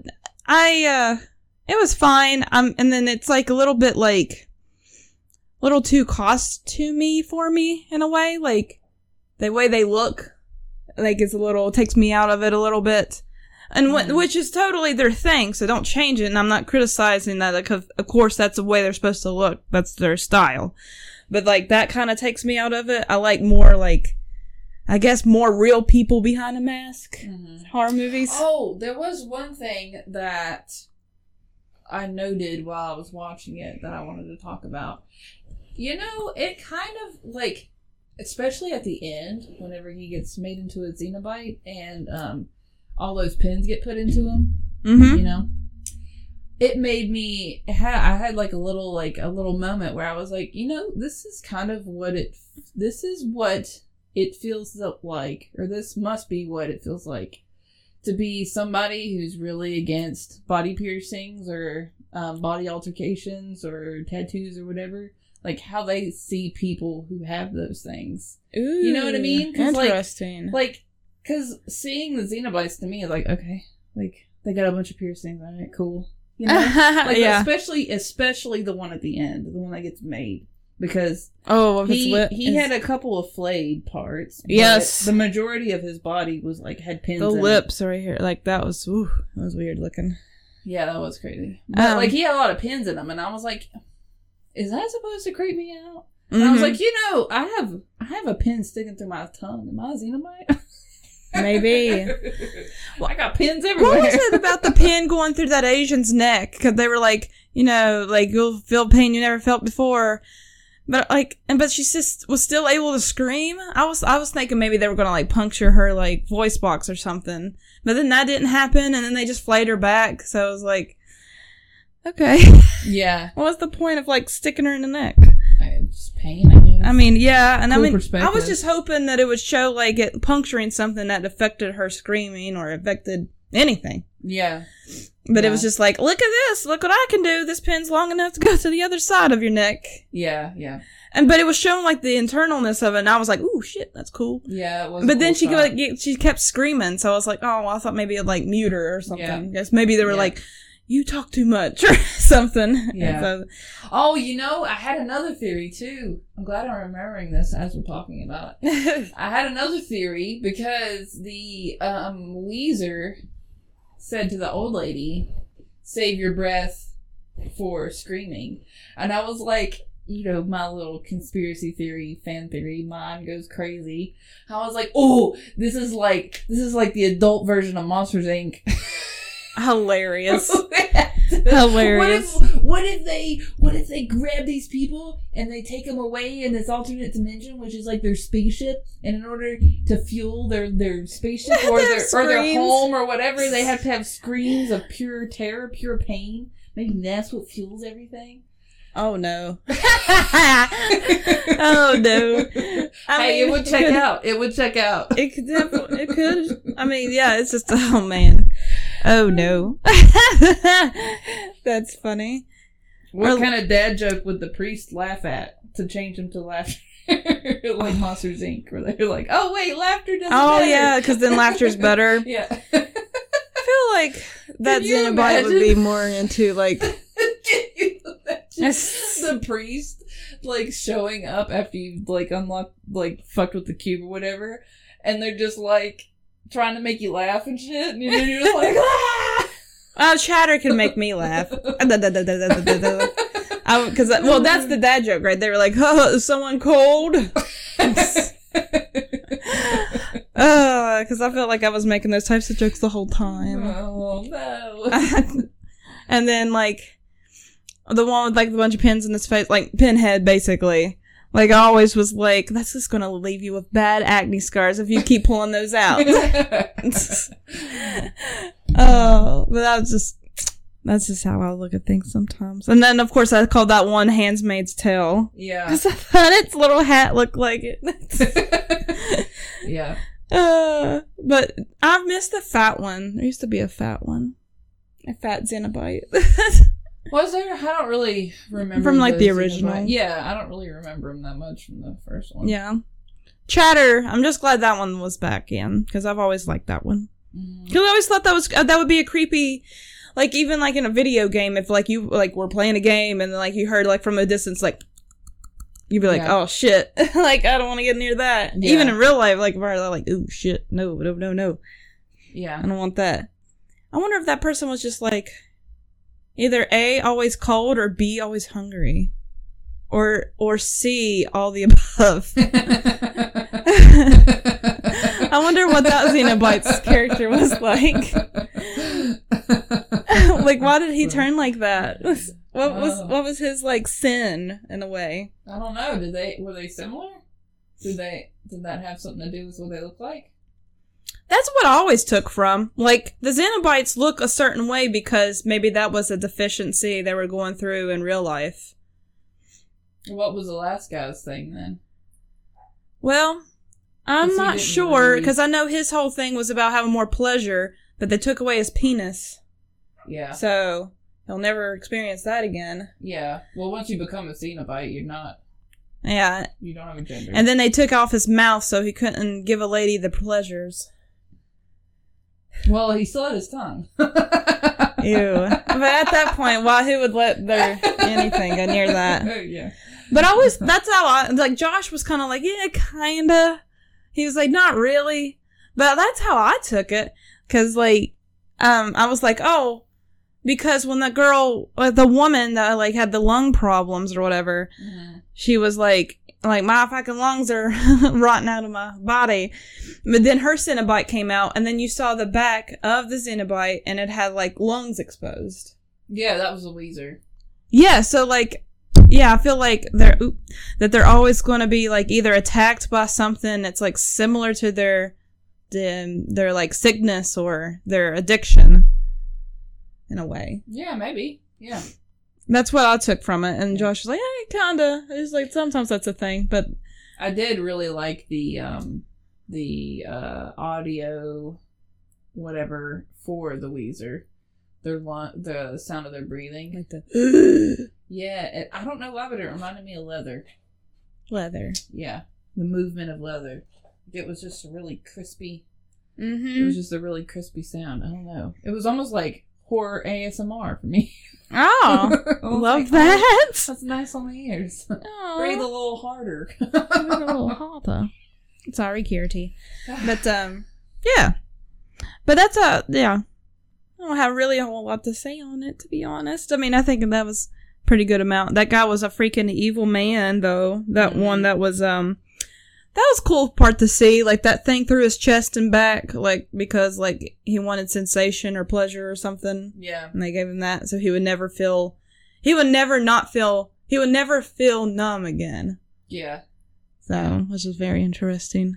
I, uh, it was fine. Um, and then it's like a little bit like, a little too costumey for me in a way. Like, the way they look, like it's a little, takes me out of it a little bit. And wh- Mhm. which is totally their thing, so don't change it. And I'm not criticizing that, because of course that's the way they're supposed to look. That's their style. But like that kind of takes me out of it. I like more like, I guess more real people behind a mask Mhm. horror movies. oh there was one thing that i noted while i was watching it that i wanted to talk about you know it kind of like especially at the end whenever he gets made into a cenobite and um all those pins get put into him Mm-hmm. you know it made me i had like a little like a little moment where i was like you know this is kind of what it this is what it feels like or this must be what it feels like to be somebody who's really against body piercings or um, body altercations or tattoos or whatever like how they see people who have those things Ooh, You know what I mean? like- Interesting. like Because seeing the Cenobites to me is like, okay, like they got a bunch of piercings. All right, cool. You know, <laughs> like yeah. especially especially the one at the end, the one that gets made, because Oh, he he had a couple of flayed parts. Yes. the majority of his body was like had pins. the in it. lips right here. Like that was, ooh, that was weird looking. Yeah, that was crazy. But Um, like he had a lot of pins in him, and I was like, is that supposed to creep me out? And I was Mhm. like, you know, I have I have a pin sticking through my tongue. Am I a cenobite? <laughs> Maybe. Well, I got pins everywhere. What was it about the pin going through that Asian's neck? Because they were like, you know, like you'll feel pain you never felt before. But like, and but she just was still able to scream. I was, I was thinking maybe they were gonna like puncture her like voice box or something. But then that didn't happen, and then they just flayed her back. So I was like, okay, Yeah, <laughs> what was the point of like sticking her in the neck? I- just pain. I guess. I mean, yeah, and I mean, I was just hoping that it would show like it puncturing something that affected her screaming or affected anything. yeah, But it was just like, look at this, look what I can do. This pin's long enough to go to the other side of your neck. yeah, yeah, And but it was showing like the internalness of it, and I was like, ooh, shit, that's cool. yeah. It But then cool she shot. like she kept screaming, so I was like, oh, well, I thought maybe it'd like mute her or something. Yeah. Guess maybe they were Yeah. like, you talk too much <laughs> or something. Yeah. So- Oh, you know, I had another theory too. I'm glad I'm remembering this as we're talking about it. <laughs> I had another theory because the um Weezer said to the old lady, "Save your breath for screaming," and I was like, you know, my little conspiracy theory, fan theory, mind goes crazy. I was like, oh, this is like this is like the adult version of Monsters Inc. <laughs> Hilarious. Hilarious. What if, what if they what if they grab these people and they take them away in this alternate dimension, which is like their spaceship, and in order to fuel their their spaceship <laughs> or their or their home or whatever, they have to have screams of pure terror, pure pain. Maybe that's what fuels everything. oh no. <laughs> <laughs> oh no. I hey, mean, it would check could- out. It would check out. It could it could. I mean, yeah, it's just, oh man. Oh no. <laughs> That's funny. What Or- kind of dad joke would the priest laugh at to change him to laughter? <laughs> like oh. Monsters Inc., where they're like, "Oh wait, laughter doesn't." Oh matter." yeah, because then laughter's <laughs> better. yeah. I feel like that Cenobite would be more into like, Can you imagine the priest like showing up after you like unlocked like fucked with the cube or whatever, and they're just like trying to make you laugh and shit, and you're, you're just like, <laughs> ah! oh, chatter can make me laugh. <laughs> Because, well, that's the dad joke, right? They were like, oh, is someone cold? <laughs> Uh, because I felt like I was making those types of jokes the whole time. oh no. and then like the one with like the bunch of pins in his face, like pinhead, basically. Like I always was like, that's just gonna leave you with bad acne scars if you keep pulling those out. <laughs> <laughs> oh, but that was just that's just how I look at things sometimes. And then of course I called that one Handmaid's Tale yeah. because I thought its little hat looked like it. <laughs> yeah. Uh, but I've missed the fat one. There used to be a fat one. A fat Cenobite. Was there? I don't really remember From, like, the original. Cenobite- Yeah, I don't really remember them that much from the first one. yeah. Chatter. I'm just glad that one was back in because I've always liked that one. Because I always thought that was uh, that would be a creepy, like even like in a video game, if like you like were playing a game and like you heard like from a distance like. You'd be like, Yeah. oh shit! <laughs> like I don't want to get near that. Yeah. Even in real life, like if I were like, oh shit, no, no, no, no. Yeah. I don't want that. I wonder if that person was just like either A always cold or B always hungry. Or or C all the above. <laughs> <laughs> I wonder what that Cenobite's character was like. <laughs> like why did he turn like that? What was Oh. what was his like sin in a way? I don't know. Did they were they similar? Did they did that have something to do with what they look like? That's what I always took from. Like, the Cenobites look a certain way because maybe that was a deficiency they were going through in real life. What was the last guy's thing then? Well, I'm not sure really- because I know his whole thing was about having more pleasure, but they took away his penis. Yeah. So, he'll never experience that again. Yeah. Well, once you become a Cenobite, you're not. Yeah. You don't have a gender. And then they took off his mouth so he couldn't give a lady the pleasures. Well, he still had his tongue. <laughs> Ew. But at that point, why who would let their anything go near that? <laughs> Yeah. But I was, that's how I like Josh was kind of like yeah kinda. He was like not really, but that's how I took it because like um I was like oh because when the girl uh, the woman that like had the lung problems or whatever Mhm. she was like like my fucking lungs are <laughs> rotting out of my body but then her Cenobite came out and then you saw the back of the Cenobite and it had like lungs exposed Yeah, that was a Weezer. yeah, so like yeah, I feel like they're oop, that they're always going to be like either attacked by something that's like similar to their their, their like sickness or their addiction in a way. Yeah, maybe. Yeah. That's what I took from it and. Josh was like, "Yeah, kind of." It's like sometimes that's a thing, but I did really like the um the uh audio whatever for the Weezer. Their lo- the sound of their breathing. like the <gasps> Yeah, it, I don't know why, but it reminded me of leather. leather. Yeah, the movement of leather. It was just a really crispy. It Mhm. was just a really crispy sound. I don't know. It was almost like horror ASMR for me. <laughs> Oh, <laughs> love like, oh, that. That's nice on the ears. <laughs> Aw. Breathe a little harder. <laughs> a little harder. Sorry, Kirty. <sighs> But um, yeah. But that's a yeah. I don't have really a whole lot to say on it, to be honest. I mean, I think that was pretty good amount. That guy was a freaking evil man, though. That Mhm. one that was um, that was a cool part to see, like that thing through his chest and back, like because like he wanted sensation or pleasure or something, yeah. and they gave him that, so he would never feel, he would never not feel, he would never feel numb again. Yeah. So, which is very interesting.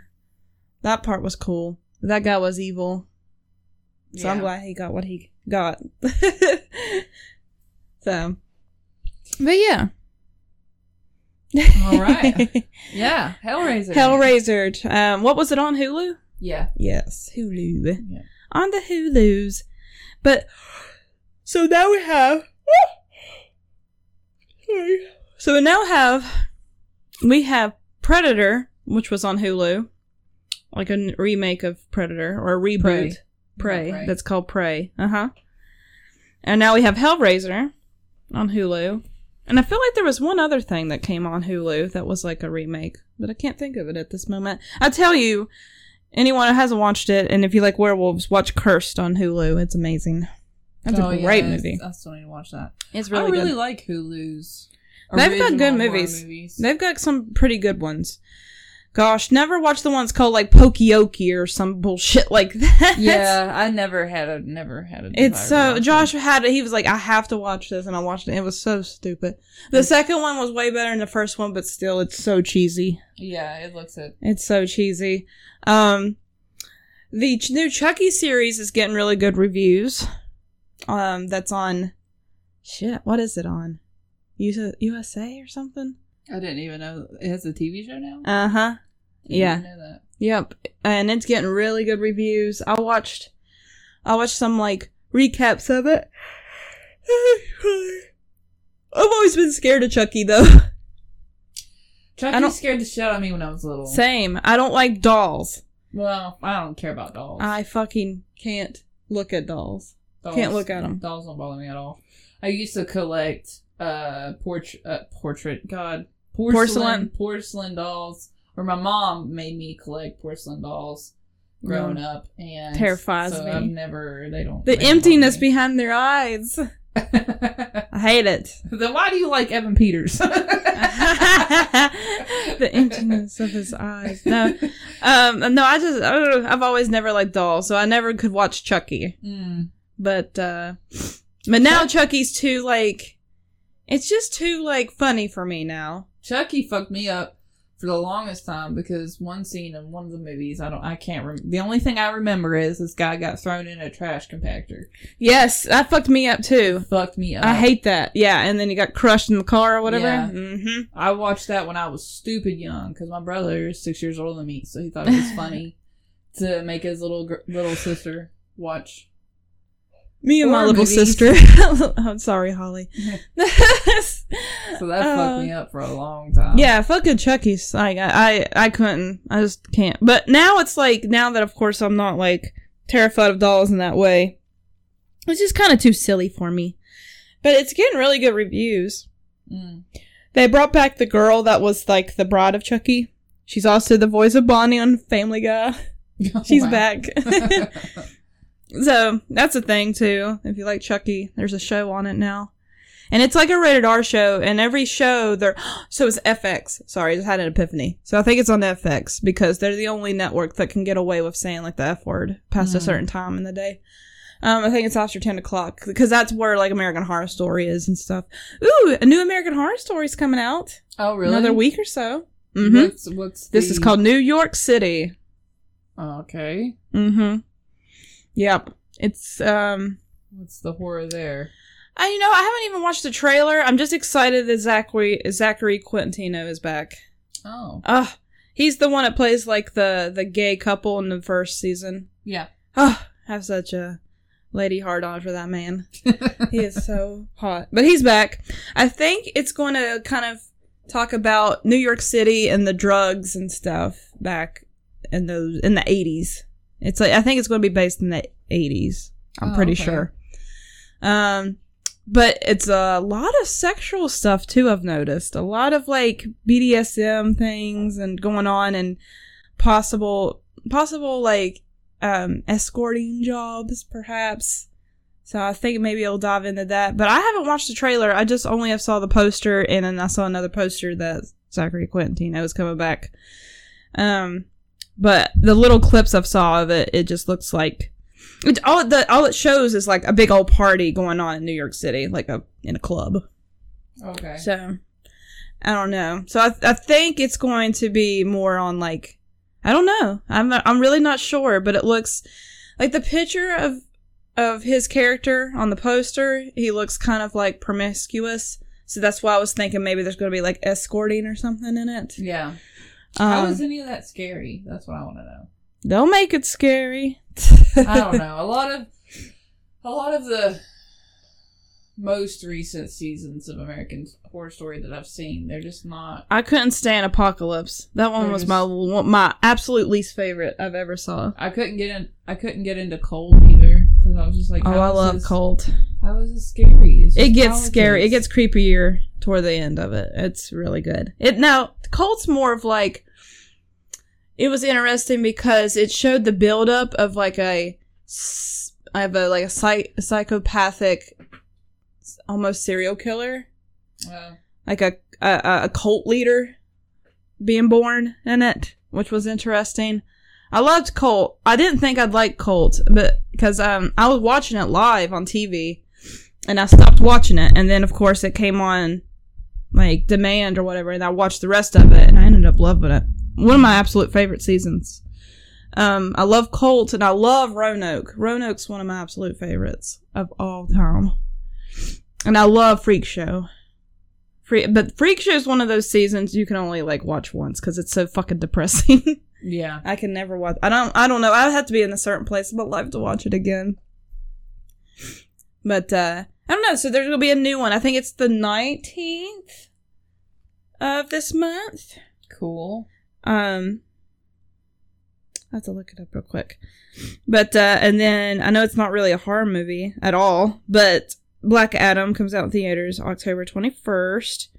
That part was cool. That guy was evil. So I'm glad he got what he got. <laughs> so, but yeah. All right. <laughs> Yeah. Hellraiser. Hellraiser. Um, what was it on Hulu? Yeah. Yes, Hulu. Yeah. On the Hulus. But so now we have. So we now have we have Predator, which was on Hulu, like a n- remake of Predator or a reboot. Prey. Prey. Yeah, Prey. That's called Prey. Uh huh. And now we have Hellraiser on Hulu. And I feel like there was one other thing that came on Hulu that was like a remake, but I can't think of it at this moment. I tell you, anyone who hasn't watched it, and if you like werewolves, watch Cursed on Hulu. It's amazing. That's Oh, a great I- movie. I still need to watch that. It's really. I really, really good. like Hulu's. They've got good movies. movies. They've got some pretty good ones. Gosh, never watched the ones called like Pokioki or some bullshit <laughs> like that. yeah, I never had a never had a. It's so Josh it. had he was like I have to watch this and I watched it. It was so stupid. The second one was way better than the first one, but still it's so cheesy. Yeah, it looks it. It's so cheesy. Um the ch- new Chucky series is getting really good reviews. Um that's on shit, what is it on? US- USA or something? I didn't even know it has a TV show now. Uh-huh. Yeah. know that. Yep, and it's getting really good reviews. I watched, I watched some like recaps of it. <sighs> I've always been scared of Chucky though. Chucky I don't- scared the shit out of me when I was little. Same. I don't like dolls. well, I don't care about dolls. I fucking can't look at dolls. dolls can't look at them. Dolls don't bother me at all. I used to collect uh portrait uh, portrait god porcelain Porcelain. porcelain dolls. Or my mom made me collect porcelain dolls growing up, and Terrifies so me. I've never. They don't. The emptiness behind their eyes. <laughs> I hate it. then why do you like Evan Peters? <laughs> the emptiness of his eyes. No, um, no. I just I have always never liked dolls, so I never could watch Chucky. Mm. But uh but now Chucky's too like it's just too like funny for me now. Chucky fucked me up for the longest time because one scene in one of the movies, I don't, I can't. Rem- the only thing I remember is this guy got thrown in a trash compactor. Yes, that fucked me up too. Fucked me up. I hate that. Yeah, and then he got crushed in the car or whatever. Yeah. Mhm. I watched that when I was stupid young because my brother is six years older than me, so he thought it was <laughs> funny to make his little gr- little sister watch. Me and my little movies. sister. <laughs> I'm sorry, Holly. <laughs> <laughs> So that Uh, fucked me up for a long time. Yeah, fucking Chucky's. Like I, I, I couldn't. I just can't. But now it's like now that of course I'm not like terrified of dolls in that way. It's just kind of too silly for me. But it's getting really good reviews. Mm. They brought back the girl that was like the bride of Chucky. She's also the voice of Bonnie on Family Guy. She's Wow. back. So that's a thing too. If you like Chucky, there's a show on it now. And it's like a rated R show, and every show they're <gasps> so it's FX. Sorry, I just had an epiphany. So I think it's on FX because they're the only network that can get away with saying like the F word past a Mm. certain time in the day. Um, I think it's after ten o'clock because that's where like American Horror Story is and stuff. Ooh, a new American Horror Story's coming out oh, really? another week or so. hmm What's, what's This is called New York City. Okay. Mm-hmm. Yep. It's um What's the horror there? I you know, I haven't even watched the trailer. I'm just excited that Zachary Zachary Quintino is back. Oh, Ugh. He's the one that plays like the the gay couple in the first season. yeah. Oh, I have such a lady hard on for that man. He is so <laughs> hot. But he's back. I think it's going to kind of talk about New York City and the drugs and stuff back in those in the 80s. It's like I think it's going to be based in the 80s. I'm Oh, pretty okay. sure. Um but it's a lot of sexual stuff too I've noticed. A lot of like BDSM things and going on and possible possible like um escorting jobs perhaps. So I think maybe I'll dive into that. But I haven't watched the trailer. I just only have saw the poster and then I saw another poster that Zachary Quintino was coming back. Um but the little clips I've saw of it, it just looks like it, all the all it shows is like a big old party going on in New York City, like a in a club. Okay. So I don't know. So I I think it's going to be more on like I don't know. I'm not, I'm really not sure, but it looks like the picture of of his character on the poster. He looks kind of like promiscuous. So that's why I was thinking maybe there's going to be like escorting or something in it. yeah. How Um, is any of that scary? That's what I want to know. they'll make it scary. I don't <laughs> know. A lot of a lot of the most recent seasons of American Horror Story that I've seen, they're just not. I couldn't stand Apocalypse. That one was just- my my absolute least favorite I've ever saw. I couldn't get in. I couldn't get into cold either because I was just like, Oh, I love this- Cult. How is it scary? It gets scary. It gets creepier toward the end of it. It's really good. It now Cult's more of like it was interesting because it showed the buildup of like a I have a like a, psych, a psychopathic almost serial killer Uh, like a, a a cult leader being born in it, which was interesting. I loved Cult. I didn't think I'd like Cult, but because um I was watching it live on TV, and I stopped watching it, and then of course it came on like demand or whatever, and I watched the rest of it, and I ended up loving it. One of my absolute favorite seasons. Um, I love Colt and I love Roanoke. Roanoke's one of my absolute favorites of all time. And I love Freak Show. Free, but Freak Show is one of those seasons you can only like watch once because it's so fucking depressing. <laughs> yeah. I can never watch. I don't. I don't know. I have to be in a certain place in my life to watch it again. But uh I don't know. So there's gonna be a new one. I think it's the nineteenth of this month. Cool. Um, I have to look it up real quick. But uh and then I know it's not really a horror movie at all, but Black Adam comes out in theaters October twenty first.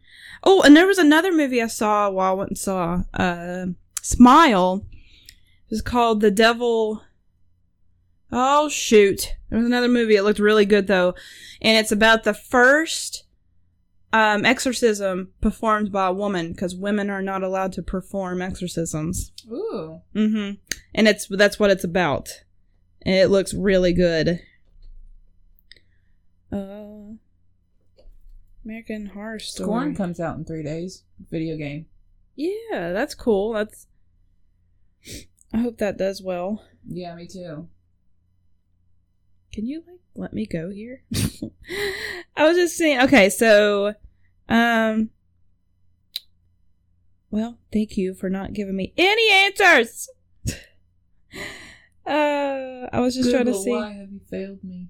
Oh, and there was another movie I saw while I went and saw uh Smile. It was called The Devil. Oh shoot! There was another movie. It looked really good though, and it's about the first um, exorcism performed by a woman because women are not allowed to perform exorcisms. Ooh. Mm-hmm. And it's that's what it's about. And it looks really good. Uh, American Horror Story. Scorn comes out in three days. Video game. Yeah, that's cool. That's. I hope that does well. Yeah, me too. Can you like let me go here? <laughs> I was just saying. Okay, so, um, well, thank you for not giving me any answers. <laughs> uh, I was just trying to Google, see Why have you failed me?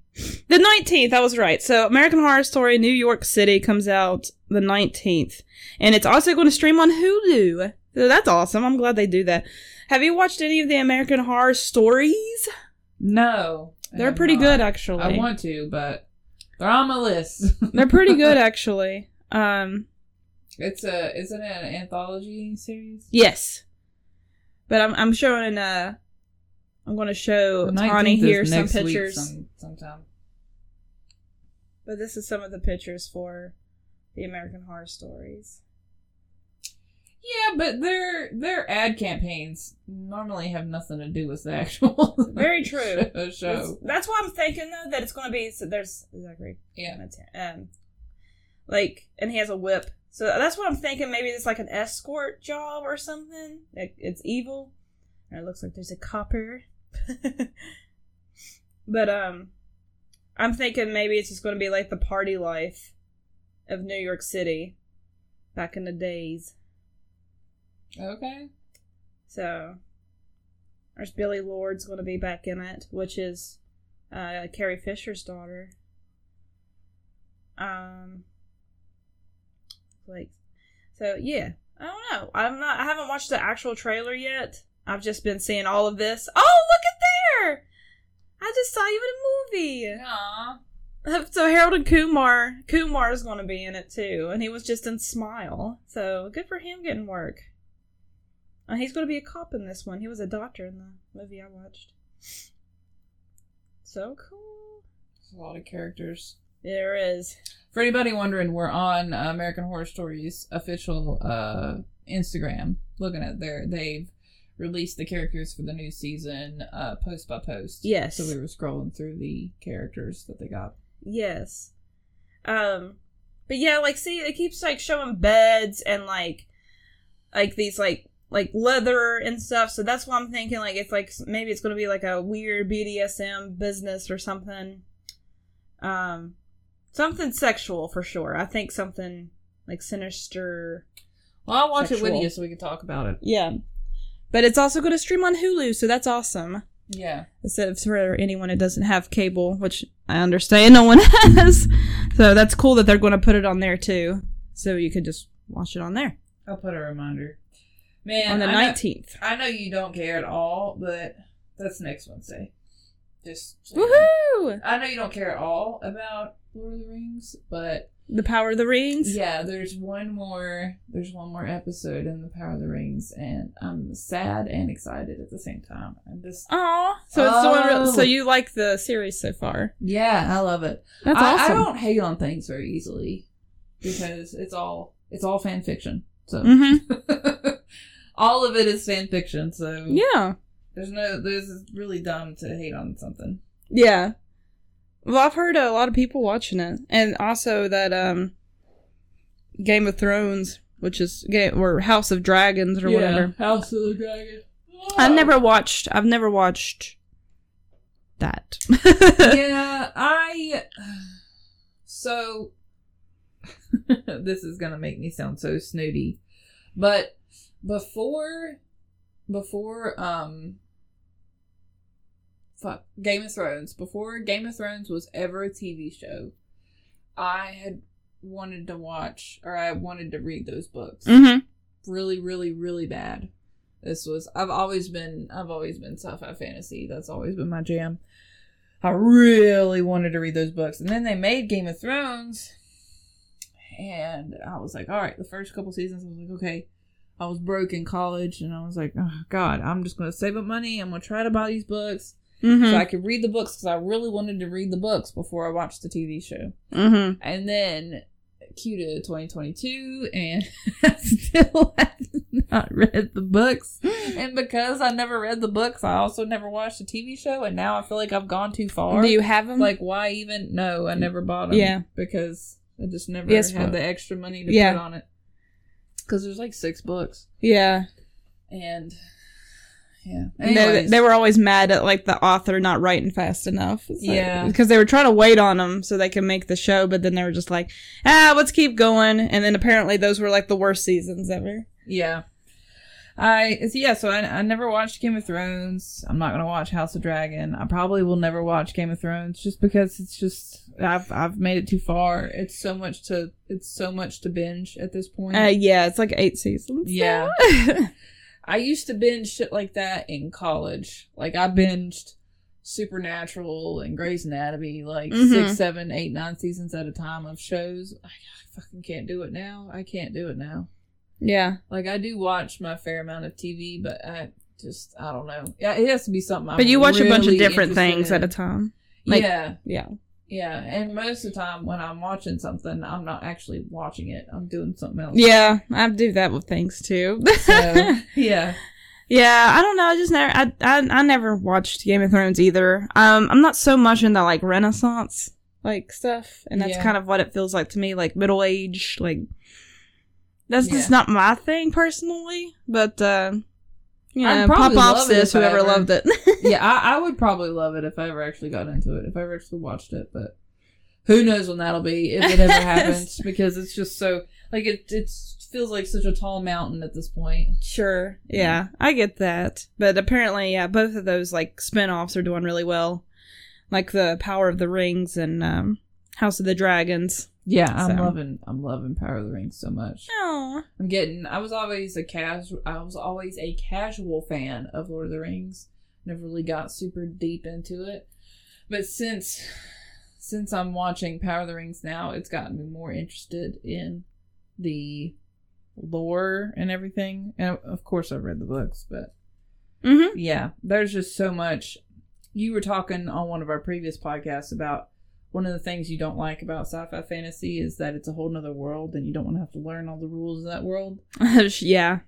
the nineteenth. I was right. So, American Horror Story New York City comes out the nineteenth, and it's also going to stream on Hulu. So that's awesome. I'm glad they do that. Have you watched any of the American Horror Stories? No, They're pretty not. good, actually. I want to, but they're on my list. <laughs> They're pretty good, <laughs> actually. Um, It's a isn't it an anthology series? yes, but I'm I'm showing uh, I'm going to show Tawny here some pictures. some- sometime. But this is some of the pictures for the American Horror Stories. Yeah, but their their ad campaigns normally have nothing to do with the <laughs> actual Very true. show. That's, that's why I'm thinking though that it's going to be. So there's Zachary. Yeah. Um, like, and he has a whip. So that's what I'm thinking. Maybe it's like an escort job or something. Like it's evil. And it looks like there's a copper. <laughs> but um, I'm thinking maybe it's just going to be like the party life of New York City back in the days. Okay. So there's Billie Lourd's going to be back in it, which is uh, Carrie Fisher's daughter. Um, like, so yeah, I don't know. I'm not. I haven't watched the actual trailer yet. I've just been seeing all of this. Oh, look at there! I just saw you in a movie. Aw. <laughs> So Harold and Kumar, Kumar is going to be in it too, and he was just in Smile. So good for him getting work. Uh, he's going to be a cop in this one. He was a doctor in the movie I watched. So cool. There's a lot of characters. There is. For anybody wondering, we're on uh, American Horror Stories official uh, Instagram. Looking at their, they've released the characters for the new season, uh, post by post. Yes. So we were scrolling through the characters that they got. Yes. Um, but yeah, like see, it keeps like showing beds and like, like these like like leather and stuff. So that's why I'm thinking like it's like maybe it's gonna be like a weird BDSM business or something. Um, something sexual for sure. I think something like sinister. Well, I'll watch it with you so we can talk about it. Yeah. But it's also going to stream on Hulu, so that's awesome. Yeah. Instead of for anyone that doesn't have cable, which I understand no one <laughs> has. So that's cool that they're going to put it on there too. So you could just watch it on there. I'll put a reminder. Man, on the 19th. I know you don't care at all, but that's next Wednesday. Just Woohoo! I know you don't care at all about Lord of the Rings, but The Power of the Rings? yeah, there's one more there's one more episode in the Power of the Rings and I'm sad and excited at the same time. I'm just Aw. So it's the one real, Oh. so you like the series so far. Yeah, I love it. That's I, awesome. I don't hate on things very easily because it's all it's all fan fiction. So Mm-hmm. <laughs> all of it is fan fiction, so Yeah. there's no there's really dumb to hate on something. Yeah. Well, I've heard a lot of people watching it, and also that um, Game of Thrones, which is game or House of Dragons or whatever. House of the Dragon. I've never watched. I've never watched that. <laughs> yeah, I. So, <laughs> this is gonna make me sound so snooty, but before, before, um, fuck, Game of Thrones, before Game of Thrones was ever a TV show, I had wanted to watch or I wanted to read those books mm-hmm. really, really, really bad. This was I've always been I've always been sci-fi fantasy. That's always been my jam. I really wanted to read those books. And then they made Game of Thrones. And I was like, all right, the first couple seasons I was like, okay. I was broke in college and I was like, oh god, I'm just going to save up money. I'm going to try to buy these books Mm-hmm. so I could read the books cuz I really wanted to read the books before I watched the TV show. mm-hmm. And then cue to 2022, and <laughs> I still have not read the books. And because I never read the books, I also never watched the TV show, and now I feel like I've gone too far. Do you have them? like, why even? No, I never bought them. Yeah. Because I just never Yes, had the extra money to Yeah. put on it. Because there's like six books. yeah. And, yeah. They, Anyways. they were always mad at like the author not writing fast enough. It's like- Yeah. because they were trying to wait on them so they could make the show, but then they were just like, ah, let's keep going. And then apparently those were like the worst seasons ever. Yeah. I it's- yeah, so I, I never watched Game of Thrones. I'm not gonna watch House of Dragon. I probably will never watch Game of Thrones just because it's just I've I've made it too far. It's so much to it's so much to binge at this point. Uh, yeah, it's like eight seasons. Yeah. <laughs> I used to binge shit like that in college. Like I binged Supernatural and Grey's Anatomy, like Mhm. six, seven, eight, nine seasons at a time of shows. I, I fucking can't do it now. I can't do it now. Yeah. Like I do watch my fair amount of TV, but I just I don't know. Yeah, it has to be something. But I'm you watch a bunch of different things in. at a time. like- yeah, Yeah. yeah, and most of the time when I'm watching something, I'm not actually watching it. I'm doing something else. Yeah, I do that with things too. <laughs> So, yeah. yeah, I don't know. I just never, I, I, I never watched Game of Thrones either. Um, I'm not so much into like Renaissance like stuff, and that's Yeah. kind of what it feels like to me, like middle age, like that's just not my thing personally. But uh, you know, probably pop off it sis, whoever ever- loved it. <laughs> yeah, I, I would probably love it if I ever actually got into it, if I ever actually watched it, but who knows when that'll be, if it ever <laughs> happens, because it's just so, like, it it's feels like such a tall mountain at this point. Sure. Yeah, I get that. But apparently, yeah, both of those like spin-offs are doing really well. Like the Power of the Rings and um House of the Dragons. Yeah, I'm So. loving, I'm loving Power of the Rings so much. Oh. I'm getting, I was always a casual, I was always a casual fan of Lord of the Rings. Never really got super deep into it. But since, since I'm watching Power of the Rings now, it's gotten me more interested in the lore and everything. And of course, I've read the books, but Mhm. yeah, there's just so much. You were talking on one of our previous podcasts about one of the things you don't like about sci-fi fantasy is that it's a whole nother world and you don't want to have to learn all the rules of that world. <laughs> yeah.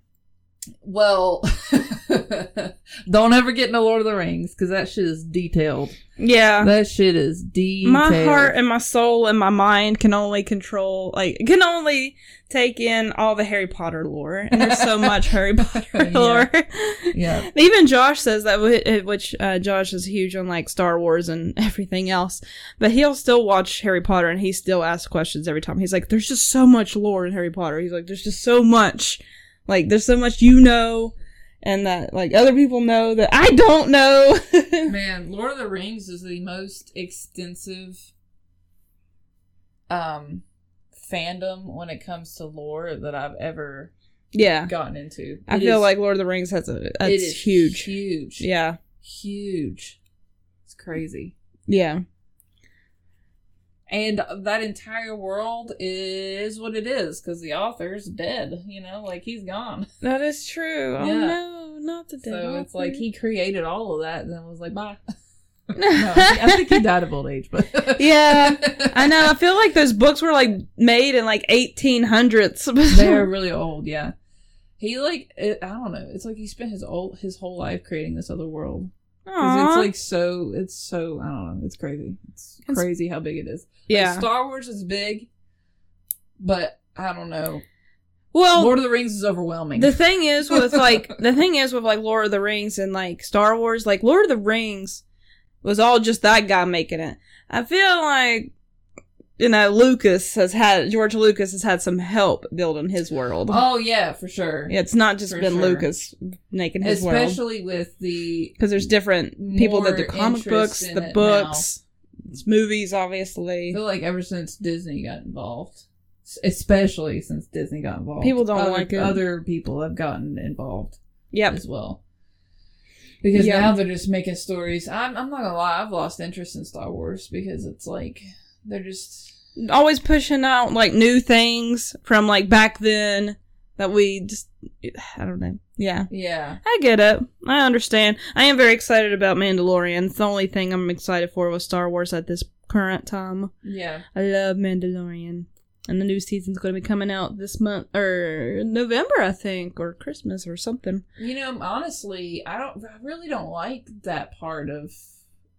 Well, <laughs> don't ever get into Lord of the Rings because that shit is detailed. Yeah. That shit is detailed. my heart and my soul and my mind can only control like can only take in all the Harry Potter lore. And there's so <laughs> much Harry Potter Yeah. lore. yeah, <laughs> Even Josh says that, which uh, Josh is huge on like Star Wars and everything else. But he'll still watch Harry Potter and he still asks questions every time. He's like, "There's just so much lore in Harry Potter." He's like, "There's just so much, like there's so much you know, and that like other people know that I don't know." <laughs> man, Lord of the Rings is the most extensive um fandom when it comes to lore that I've ever yeah, gotten into. I It feel is- like Lord of the Rings has a it's huge. huge, Yeah, huge. It's crazy. yeah, And that entire world is what it is because the author's dead. You know, like he's gone. <laughs> that is true. Oh Yeah. no, not the dead So it's like he created all of that and then was like, bye. <laughs> no, I think, I think he died of old age, but <laughs> Yeah, I know. I feel like those books were like made in like 1800s. They're really old, yeah. He like it, I don't know. It's like he spent his old his whole life creating this other world because it's like so. It's so I don't know. It's crazy. It's It's- crazy how big it is. Like, yeah. Star Wars is big, but I don't know. Well, Lord of the Rings is overwhelming. the thing is with <laughs> like the thing is with like Lord of the Rings and like Star Wars, like Lord of the Rings was all just that guy making it. I feel like you know Lucas has had George Lucas has had some help building his world. oh yeah, for sure. Yeah, it's not just For been sure. Lucas making his world Especially with the because there's different people that more comic books, the books, movies, I obviously. feel like ever since Disney got involved, especially since Disney got involved, People don't other, like it. Other people have gotten involved Yep. as well. Because Yeah. now they're just making stories. I'm, I'm not gonna lie, I've lost interest in Star Wars because it's like they're just always pushing out like new things from like back then that we just I don't know. Yeah. yeah. I get it. I understand. I am very excited about Mandalorian. It's the only thing I'm excited for with Star Wars at this current time. Yeah. I love Mandalorian. And the new season's going to be coming out this month or November, I think, or Christmas or something. You know, honestly, I don't I really don't like that part of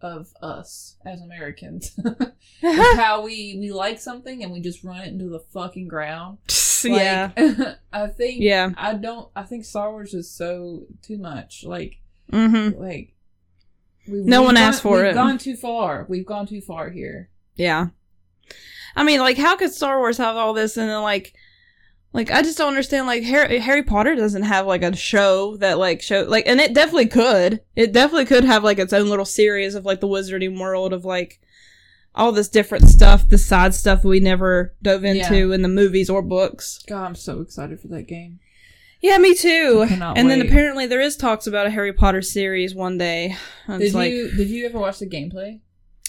of us as Americans. <laughs> <laughs> How we we like something and we just run it into the fucking ground. <laughs> Like, yeah. I think Yeah. I don't I think Star Wars is so too much. Like mm-hmm. like we, No we've one gone- asked for we've it. gone too far. We've gone too far here. Yeah. I mean, like, how could Star Wars have all this and then, like, like I just don't understand. Like Harry, Harry Potter doesn't have like a show that like show like, and it definitely could. It definitely could have like its own little series of like the Wizarding World of like all this different stuff, the side stuff we never dove into in the movies or books. God, I'm so excited for that game. Yeah, me too. And then apparently there is talks about a Harry Potter series one day. Did like, you did you ever watch the gameplay?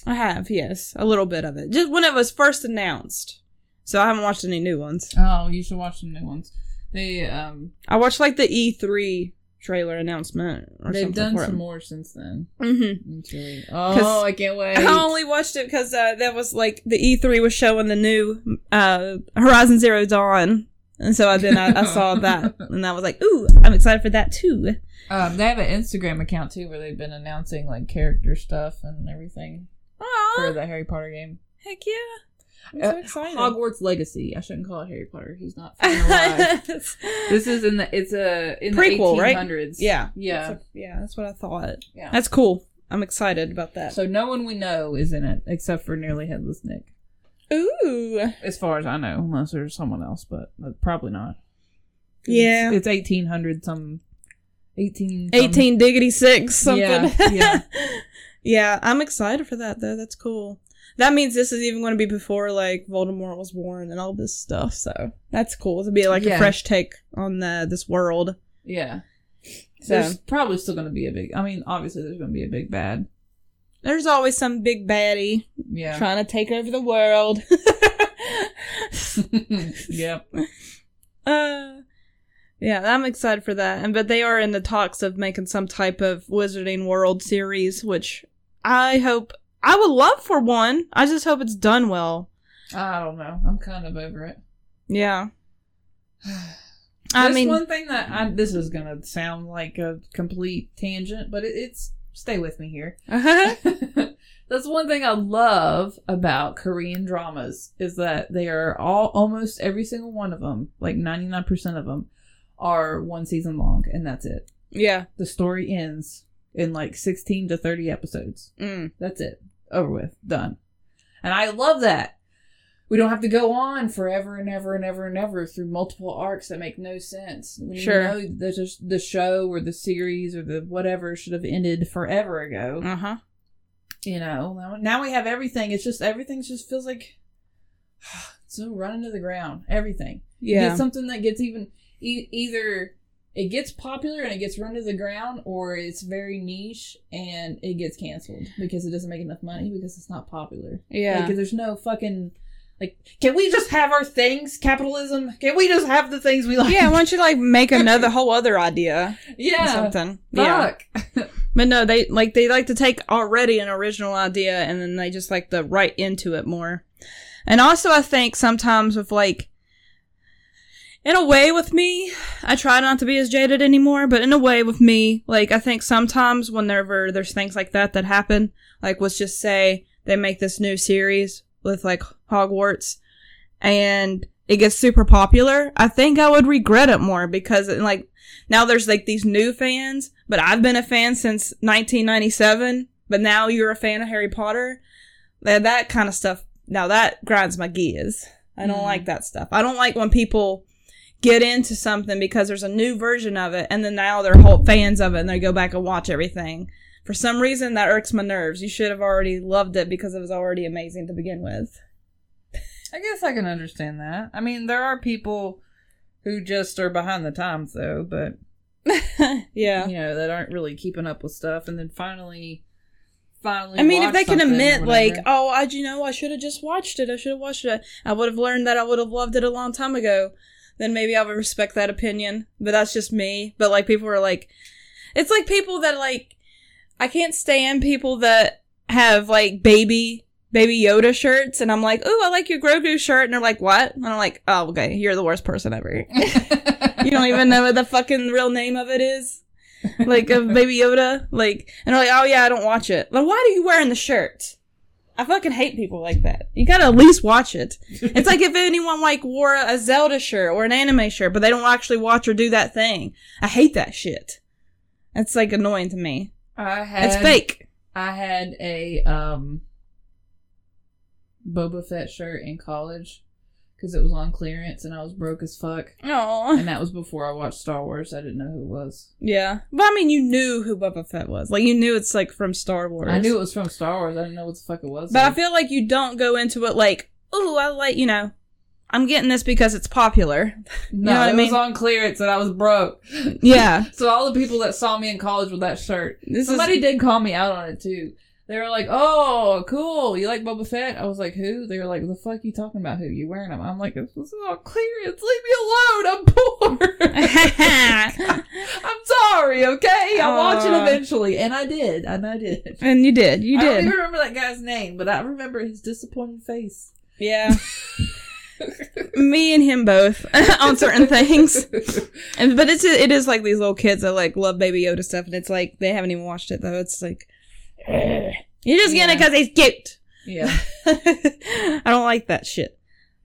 I have, yes, a little bit of it, just when it was first announced. So I haven't watched any new ones. Oh, you should watch the new ones. They um I watched like the E3 trailer announcement. Or they've done some it. more since then. Mm-hmm. Oh, I can't wait. I only watched it because uh, that was like the E3 was showing the new uh, Horizon Zero Dawn, and so I then I, I saw <laughs> that, and I was like, "Ooh, I'm excited for that too." Um, they have an Instagram account too where they've been announcing like character stuff and everything for Oh, the Harry Potter game. heck yeah! I'm Uh, so excited. Hogwarts Legacy. I shouldn't call it Harry Potter. He's not alive. <laughs> this is in the it's a in Prequel, the right? 1800s. yeah, yeah, That's- yeah. That's what I thought. yeah. That's cool. I'm excited about that. So no one we know is in it except for nearly headless Nick, Ooh, as far as I know, unless there's someone else, but uh, probably not. Yeah. it's, it's eighteen hundred some, eighteen some- 18 diggity six something. Yeah, yeah. <laughs> Yeah, I'm excited for that though. That's cool. That means this is even going to be before like Voldemort was born and all this stuff. So that's cool. To be like Yeah. a fresh take on the, this world. Yeah. So There's probably still going to be a big. I mean, obviously, there's going to be a big bad. there's always some big baddie Yeah. <laughs> trying to take over the world. <laughs> yep. uh, yeah, I'm excited for that. And but they are in the talks of making some type of Wizarding World series, which I hope I would love for one. I just hope it's done well. I don't know. I'm kind of over it. Yeah. <sighs> I mean, one thing that I this is gonna sound like a complete tangent, but it, it's stay with me here. <laughs> <laughs> That's one thing I love about Korean dramas is that they are all almost every single one of them, like 99% of them, are one season long, and that's it. yeah. The story ends in like 16 to 30 episodes. Mm. That's it. Over with. Done. And I love that. We don't have to go on forever and ever and ever and ever through multiple arcs that make no sense. When Sure. Know, the, the show or the series or the whatever should have ended forever ago. Uh huh. You know, now, now we have everything. It's just, everything just feels like <sighs> so running to the ground. Everything. Yeah. get something that gets even, e- either it gets popular and it gets run to the ground, or it's very niche and it gets canceled because it doesn't make enough money because it's not popular. Yeah. Like, there's no fucking like. Can we just have our things? Capitalism. Can we just have the things we like? yeah. Why don't you like make <laughs> another whole other idea or yeah. something? Yeah. But no, they like they like to take already an original idea and then they just like to write into it more. And also, I think sometimes with like. In a way, with me, I try not to be as jaded anymore, but in a way, with me, like, I think sometimes whenever there's things like that that happen, like, let's just say they make this new series with, like, Hogwarts, and it gets super popular, I think I would regret it more because, like, now there's, like, these new fans, but I've been a fan since 1997, but now you're a fan of Harry Potter. That, that kind of stuff, now that grinds my gears. I don't Mm. like that stuff. I don't like when people get into something because there's a new version of it and then now they're whole fans of it and they go back and watch everything. For some reason that irks my nerves. You should have already loved it because it was already amazing to begin with. I guess I can understand that. I mean, there are people who just are behind the times, though, but <laughs> yeah. you know that aren't really keeping up with stuff, and then finally, finally. I mean, if they can admit, like, oh, I, you know, I should have just watched it. I should have watched it. I would have learned that. I would have loved it a long time ago. Then maybe I would respect that opinion. But that's just me. But like, people are like, it's like people that like, I can't stand people that have like baby, baby Yoda shirts. And I'm like, oh, I like your Grogu shirt. And they're like, what? And I'm like, oh, okay, you're the worst person ever. <laughs> you don't even know what the fucking real name of it is. like of Baby Yoda. Like, and they're like, oh yeah, I don't watch it. Like, why are you wearing the shirt? I fucking hate people like that. You gotta at least watch it. It's like if <laughs> anyone like wore a Zelda shirt or an anime shirt, but they don't actually watch or do that thing. I hate that shit. It's like annoying to me. I had It's fake. I had a um Boba Fett shirt in college because it was on clearance and I was broke as fuck. Oh, And that was before I watched Star Wars. I didn't know who it was. yeah. But I mean, you knew who Boba Fett was. Like, you knew it's like from Star Wars. I knew it was from Star Wars. I didn't know what the fuck it was. But I feel like you don't go into it like, oh, I like, you know, I'm getting this because it's popular. <laughs> No, know what I it was on clearance and I was broke. Yeah. <laughs> So all the people that saw me in college with that shirt, This somebody is did call me out on it too. They were like, "Oh, cool! You like Boba Fett?" I was like, "Who?" They were like, "The fuck you talking about? Who you wearing them?" I'm like, "This is on clearance. Leave me alone. I'm poor. <laughs> <laughs> I'm sorry. Okay, I'll watch it eventually." And I did, and I did. and you did. You did. I don't even remember that guy's name, but I remember his disappointed face. Yeah. Me and him both <laughs> on certain things. And but it's it is like these little kids that like love Baby Yoda stuff, and it's like they haven't even watched it though. It's like you're just getting it because he's cute. yeah. <laughs> I don't like that shit.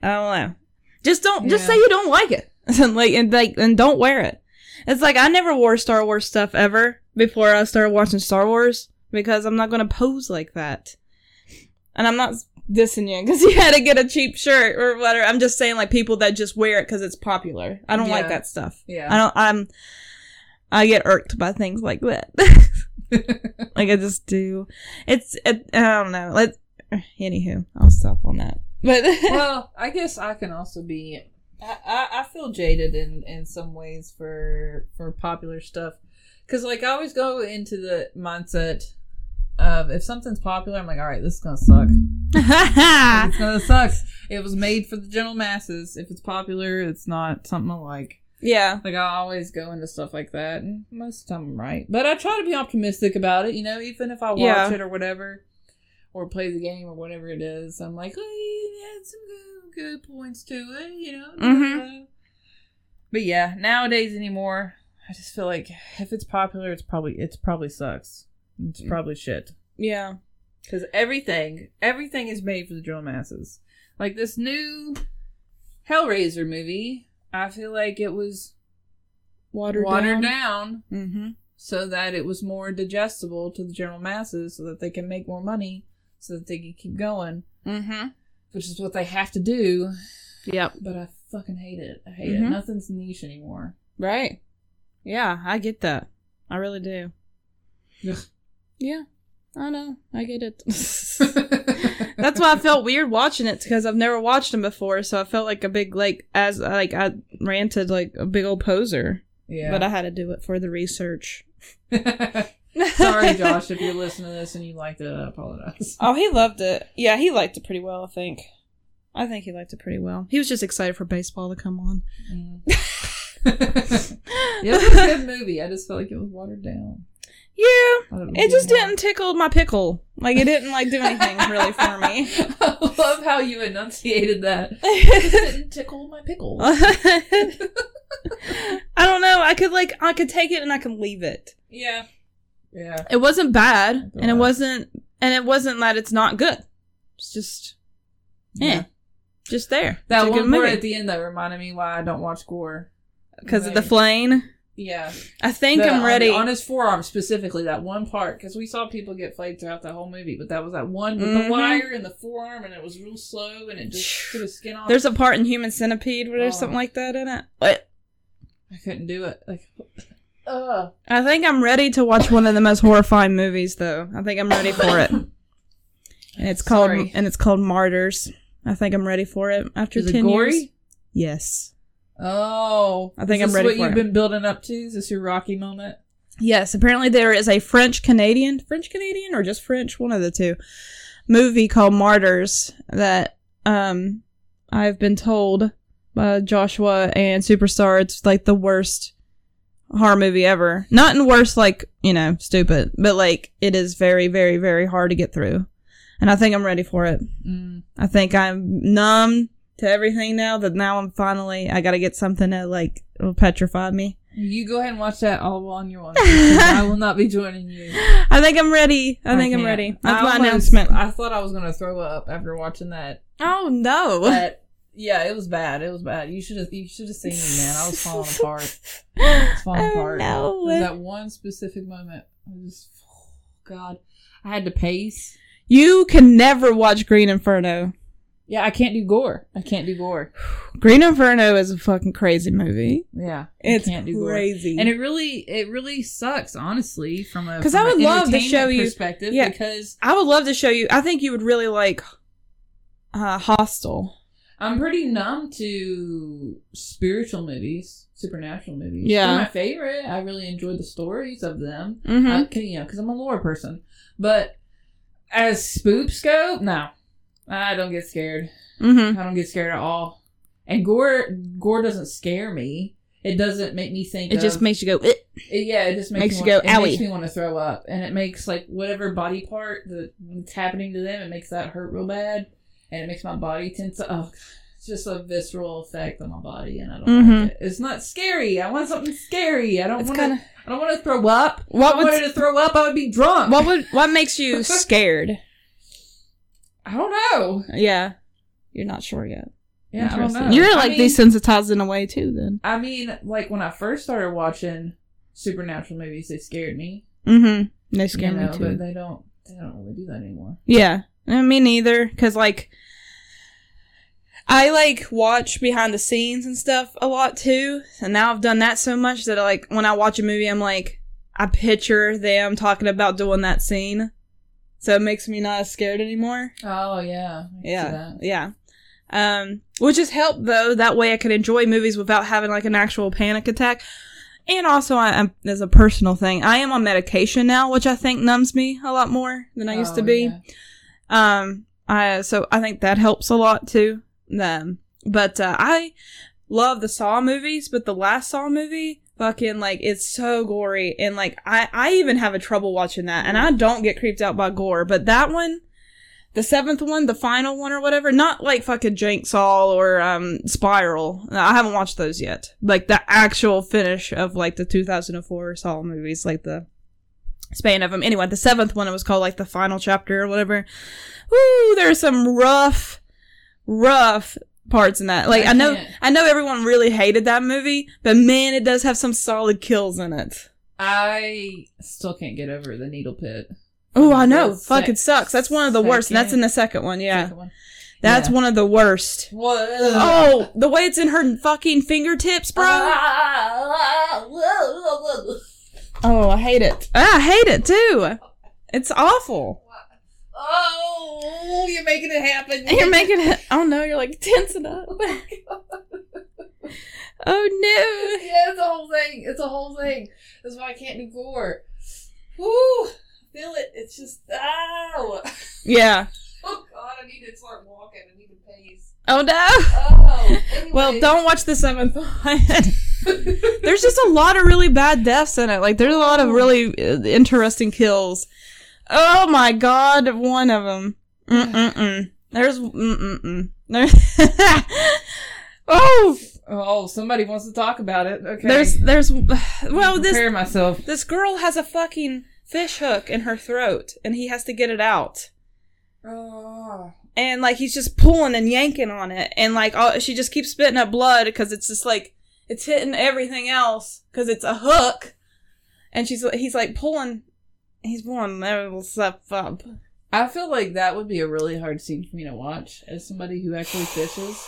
I don't know. Just don't. Just Yeah. say you don't like it, <laughs> and like and like and don't wear it. It's like I never wore Star Wars stuff ever before I started watching Star Wars because I'm not gonna pose like that, and I'm not dissing you because <laughs> you had to get a cheap shirt or whatever. I'm just saying like people that just wear it because it's popular. I don't like Yeah. that stuff. Yeah. I don't. I'm. I get irked by things like that. <laughs> like I just do. It's. It, I don't know. Let. Anywho, I'll stop on that. But <laughs> well, I guess I can also be. I, I, I feel jaded in in some ways for for popular stuff, because like I always go into the mindset of if something's popular, I'm like, all right, this is gonna suck. <laughs> It's gonna suck. It was made for the general masses. If it's popular, it's not something I like. Yeah. Like I always go into stuff like that, and most of the time I'm right. But I try to be optimistic about it. You know, even if I watch Yeah. it or whatever, or play the game or whatever it is, I'm like, oh, had some good, good points to it. You know. Mhm. But yeah, nowadays anymore, I just feel like if it's popular, it's probably it's probably sucks. It's probably shit. Yeah. Because everything, everything is made for the general masses. Like this new Hellraiser movie, I feel like it was Watered, watered down. down. Mm-hmm. so that it was more digestible to the general masses so that they can make more money so that they can keep going, Mm-hmm. which is what they have to do. Yep. But I fucking hate it. I hate Mhm. it. Nothing's niche anymore. Right. Yeah, I get that. I really do. Yeah. I know. I get it. <laughs> <laughs> That's why I felt weird watching it because I've never watched them before, so I felt like a big like as like I ranted like a big old poser. yeah. But I had to do it for the research. <laughs> Sorry, Josh, if you're listening to this and you liked it, I apologize. Oh, he loved it. Yeah, he liked it pretty well, I think. I think he liked it pretty well. He was just excited for baseball to come on. Mm. <laughs> it was a good movie. I just felt like it was watered down. Yeah. I don't know It just didn't tickle my pickle. Like it didn't like do <laughs> anything really for me. <laughs> I love how you enunciated that. <laughs> It didn't tickle my pickle. I don't know. I could like I could take it and I can leave it. Yeah. Yeah. It wasn't bad, and it wasn't, and it wasn't that it's not good. It's just, yeah, eh, just there. That It's one part at the end that reminded me why I don't watch gore. because of the flame. Yeah. I think The- I'm ready. On, on his forearm specifically, that one part, because we saw people get flayed throughout the whole movie, but that was that one with Mhm. the wire in the forearm, and it was real slow, and it just <sighs> took his skin off. There's a part in Human Centipede where there's Oh. something like that in it. What? I couldn't do it. Like, <laughs> uh, I think I'm ready to watch one of the most horrifying movies, though. I think I'm ready for it, <coughs> and it's called Sorry. and it's called Martyrs. I think I'm ready for it after Is it ten gory? years. Yes. Oh, I think is I'm this ready what you've it. been building up to? Is this your Rocky moment? Yes, apparently there is a French Canadian, French Canadian or just French, one of the two, movie called Martyrs that um I've been told by Joshua and Superstar it's like the worst horror movie ever. Not in worst like, you know, stupid, but like it is very very very hard to get through. And I think I'm ready for it. Mm. I think I'm numb to everything now that now I'm finally I got to get something that like will petrify me. You go ahead and watch that all on your own. <laughs> I will not be joining you. I think I'm ready. I think I'm can't. ready. I That's my almost- announcement. I thought I was gonna throw up after watching that. Oh no. But yeah, it was bad. It was bad. You should have. You should have seen me, man. I was falling <laughs> apart. I was falling Oh, apart. no. That one specific moment. I was, <sighs> God, I had to pace. You can never watch Green Inferno. Yeah, I can't do gore. I can't do gore. <sighs> Green Inferno is a fucking crazy movie. Yeah, It's can't do gore. crazy. And it really, it really sucks, honestly, from a because I would love to show you- perspective. yeah. because I would love to show you. I think you would really like uh, Hostel. I'm pretty numb to spiritual movies, supernatural movies. Yeah. They're my favorite. I really enjoy the stories of them. Mm-hmm. I, can- you know, because I'm a lore person. But as spoops go, no, I don't get scared. mm-hmm. I don't get scared at all. And gore, gore doesn't scare me. It doesn't make me think. It of, just makes you go. It- yeah, it just makes, Makes you want, go, It makes me want to throw up, and it makes like whatever body part that's happening to them, it makes that hurt real bad, and it makes my body tense. up. Oh, it's just a visceral effect on my body, and I don't Mhm. like it. It's not scary. I want something scary. I don't want to. I don't want to throw up. What if I wanted to throw up, I would be drunk. What would what makes you <laughs> scared? I don't know. yeah, you're not sure yet. Yeah, I don't know. You're I like mean- desensitized in a way too. Then. I mean, like when I first started watching supernatural movies, they scared me. Mm-hmm. They scare you know, me too. but they don't. They don't really do that anymore. Yeah, me neither. Cause like, I like watch behind the scenes and stuff a lot too, and now I've done that so much that like when I watch a movie, I'm like, I picture them talking about doing that scene, so it makes me not as scared anymore. Oh yeah, Yeah, yeah. Um, which has helped though. That way, I can enjoy movies without having like an actual panic attack. And also, I, I'm as a personal thing, I am on medication now, which I think numbs me a lot more than I used to Oh, be. yeah. Um, I so I think that helps a lot too. Um, but uh, I love the Saw movies, but the last Saw movie, fucking like it's so gory, and like I I even have a trouble watching that, and I don't get creeped out by gore, but that one. The seventh one, the final one or whatever, not like fucking Jank Saw or um Spiral. I haven't watched those yet. Like the actual finish of like the 2004 Saw movies, like the span of them. Anyway, the seventh one it was called like the final chapter or whatever. Woo, there's some rough, rough parts in that. Like I, I know. I know everyone really hated that movie, but man, it does have some solid kills in it. I still can't get over the needle pit. Oh, I know, The fucking sucks. That's one of the worst, and that's in the second one. Yeah, second one. that's Yeah. one of the worst. What? Oh, the way it's in her fucking fingertips, bro. Ah, ah, ah, oh, I hate it. Ah, I hate it too. It's awful. Oh, you're making it happen. <laughs> You're making it. Oh no, you're like tensing up. Oh no. Yeah, it's a whole thing. It's a whole thing. That's why I can't do gore. Woo! Feel it. It's just ow. Yeah. <laughs> Oh god, I need to start walking. I need to pace. Oh no. Oh. Well, don't watch the seventh <laughs> one. There's just a lot of really bad deaths in it. Like there's a lot of really uh, interesting kills. Oh my god, one of them. Mm mm mm. There's mm mm mm. There's. <laughs> oh, Oh, somebody wants to talk about it. Okay. there's there's. <sighs> Well, this prepare myself. this girl has a fucking fish hook in her throat, and he has to get it out. Oh. and like he's just pulling and yanking on it and like all, she just keeps spitting up blood because it's just like it's hitting everything else because it's a hook and she's he's like pulling he's pulling little stuff up I feel like that would be a really hard scene for me to watch as somebody who actually fishes.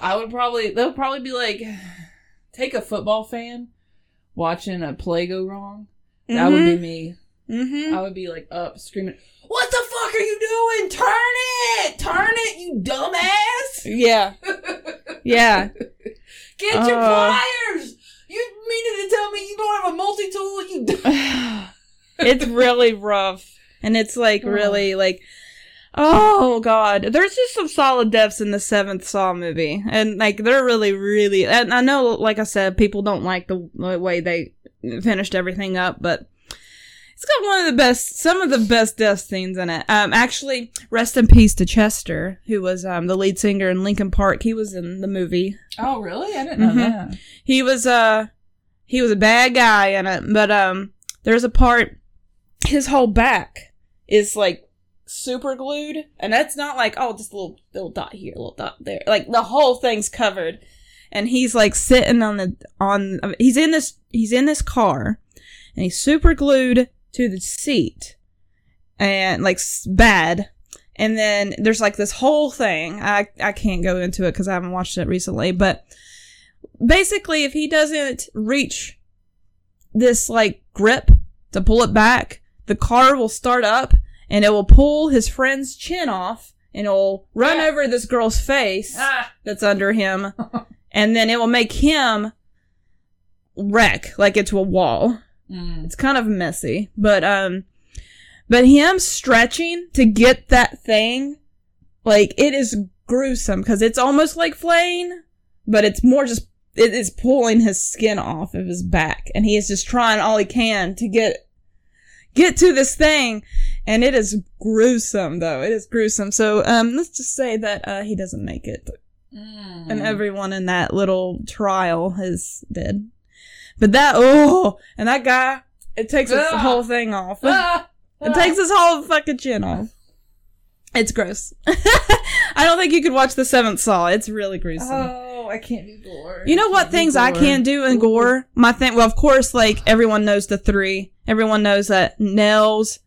I would probably that would probably be like take a football fan watching a play go wrong. That would be me. mm-hmm. I would be like up screaming, "What the fuck are you doing? Turn it! Turn it, you dumbass! yeah yeah <laughs> Get your Uh. pliers! You meaning to tell me you don't have a multi tool? You <sighs> <laughs> it's really rough. And it's like really like oh god. There's just some solid deaths in the seventh saw movie. And like they're really really and i know like i said people don't like the way they finished everything up but it's got one of the best some of the best death scenes in it. Um actually rest in peace to chester who was um the lead singer in Linkin Park. He was in the movie. Oh, really? I didn't know Mhm. that. he was uh he was a bad guy in it but um there's a part his whole back is like super glued and that's not like oh just a little little dot here a little dot there. Like the whole thing's covered. And he's like sitting on the on he's in this he's in this car and he's super glued to the seat and like bad. And then there's like this whole thing. I i can't go into it because i haven't watched it recently but basically if he doesn't reach this like grip to pull it back the car will start up and it will pull his friend's chin off and it'll run over this girl's face Ah. that's under him, <laughs> and then it will make him wreck like into a wall. Mm. It's kind of messy, but um, but him stretching to get that thing, like it is gruesome because it's almost like flaying, but it's more just it is pulling his skin off of his back, and he is just trying all he can to get get to this thing, and it is gruesome though. It is gruesome. So um, let's just say that uh, he doesn't make it Mm. and everyone in that little trial is dead. But that oh, and that guy, it takes his Ah. whole thing off. Ah. It takes his whole fucking chin off. It's gross. <laughs> I don't think you could watch the Seventh Saw. It's really gruesome. Oh, I can't do gore. you know what things I can't do in gore? My thing. Well, of course, like everyone knows the three. Everyone knows that nails,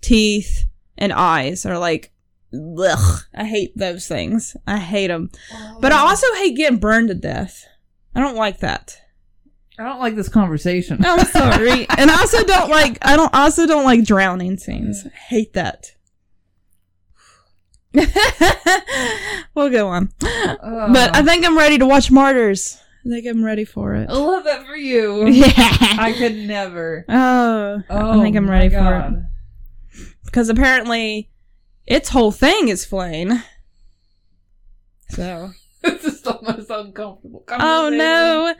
teeth, and eyes are like. Ugh, I hate those things. I hate them. But I Oh. also hate getting burned to death. I don't like that. I don't like this conversation. Oh, I'm sorry. <laughs> and I also don't like I don't I also don't like drowning scenes. I hate that. <laughs> we'll go on. Oh. But I think I'm ready to watch Martyrs. I think I'm ready for it. I love that for you. <laughs> Yeah. I could never. Oh, Oh, I think I'm my ready for it. Because apparently its whole thing is flame. So. <laughs> This is almost uncomfortable. Oh no.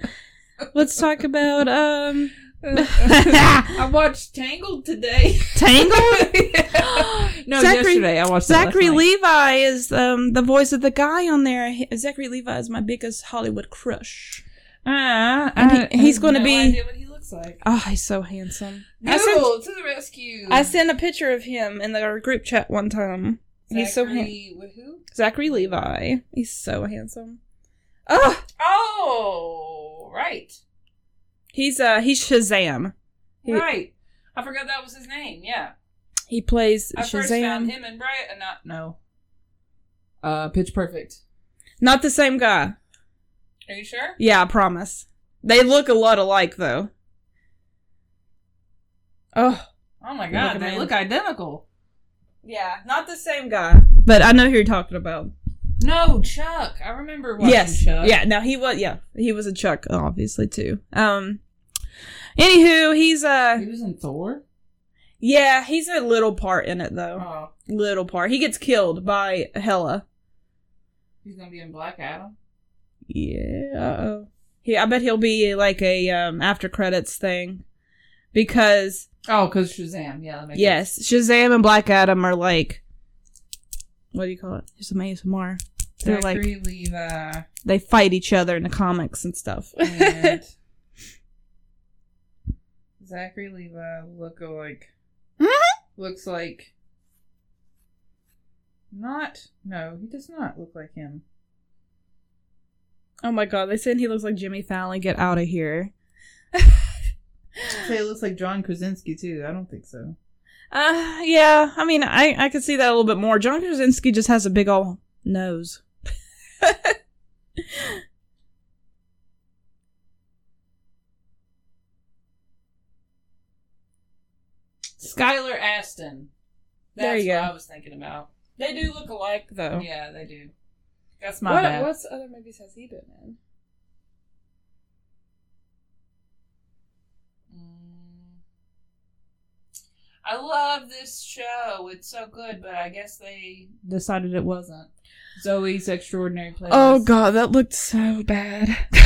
Let's talk about um <laughs> I watched Tangled today. Tangled. <laughs> Yeah. No, Zachary- yesterday I watched Zachary. Levi is um the voice of the guy on there. He- Zachary Levi is my biggest Hollywood crush. Ah, And he- he's gonna no be- idea what he looks like. Oh, he's so handsome. I sent, to the rescue. I sent a picture of him in the our group chat one time. He's so handsome. Zachary? Zachary Levi. He's so handsome. Oh, Oh, right, he's uh he's Shazam. He, right. I forgot that was his name. Yeah, he plays I first found Shazam. him in Bright. Uh, not no. Uh, Pitch Perfect. Not the same guy. Are you sure? Yeah, I promise. They look a lot alike though. Oh, Oh my god, they look identical. yeah, not the same guy. But I know who you're talking about. No, Chuck. I remember watching yes. Chuck. Yeah, no, he was yeah, he was a Chuck obviously too. Um anywho, he's uh He was in Thor. yeah, he's a little part in it though. Oh, Little part. He gets killed by Hela. he's gonna be in Black Adam. Yeah. Uh-oh. He I bet he'll be like a um after credits thing because Oh, because Shazam. Yeah. That makes yes, Shazam and Black Adam are like what do you call it? Just some ASMR. They're like Zachary Levi uh, they fight each other in the comics and stuff. and <laughs> Zachary Levi look like looks like not no he does not look like him. oh my god, they said he looks like Jimmy Fallon. Get out of here. <laughs> Say it looks like John Krasinski too. I don't think so. Uh, yeah. I mean, I I could see that a little bit more. John Krasinski just has a big old nose. <laughs> Skylar Astin. That's There you what go. I was thinking about. They do look alike, though. Yeah, they do. That's my What bad. what's other movies has he been in? I love this show. It's so good, but I guess they decided it wasn't. Zoey's Extraordinary Place. Oh god, that looked so bad. <laughs>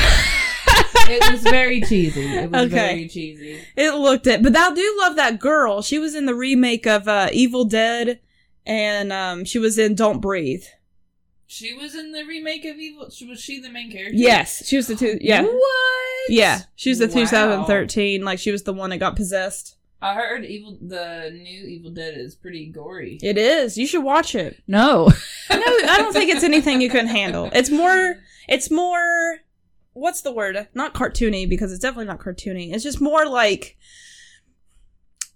It was very cheesy. It was Okay. very cheesy. It looked it, but I do love that girl. She was in the remake of uh, Evil Dead, and um, she was in Don't Breathe. She was in the remake of Evil. Was she the main character? Yes, she was the two. Yeah, What? yeah, she was the Wow. 2013. Like she was the one that got possessed. I heard Evil. The new Evil Dead is pretty gory. It is. You should watch it. No. <laughs> No, I don't think it's anything you couldn't handle. It's more. It's more. What's the word? Not cartoony because it's definitely not cartoony. It's just more like.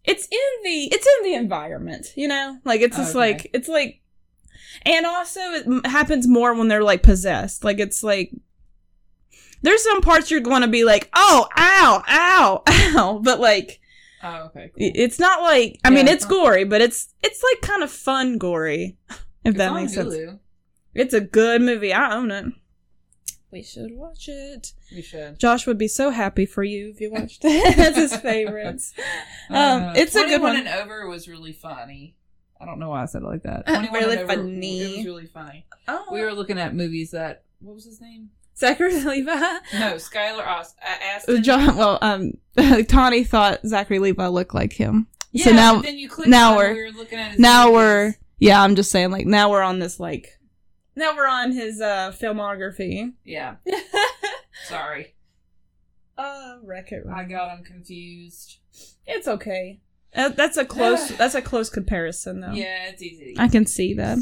It's in the. It's in the environment. You know, like it's just Okay. like it's like. And also, it happens more when they're like possessed. Like it's like. There's some parts you're going to be like, oh, ow, ow, <laughs> ow, but like Oh, okay. i- it's not like I mean Yeah, it's it's gory, but it's it's like kind of fun gory. <laughs> If It's that on makes sense. Hulu. It's a good movie. I own it. We should watch it. We should. Josh would be so happy for you if you watched it. <laughs> That's his favorites. <laughs> Um, Uh, it's a good 21 one. and over was really funny. I don't know why I said it like that. Uh, really and over, funny. It was really funny. Oh, We were looking at movies that. What was his name? Zachary <laughs> Levi. No, Skylar Aus- uh, Astin. John. Well, um, <laughs> Tawny thought Zachary Levi looked like him. Yeah, so now- but then you clicked now we're- we were looking at his now movies. we're yeah. I'm just saying, like now we're on this like. Now we're on his uh filmography. Yeah. <laughs> Sorry, uh, wreck it. I got him confused. It's okay. Uh, that's a close. <sighs> that's a close comparison, though. Yeah, it's easy. I can see that.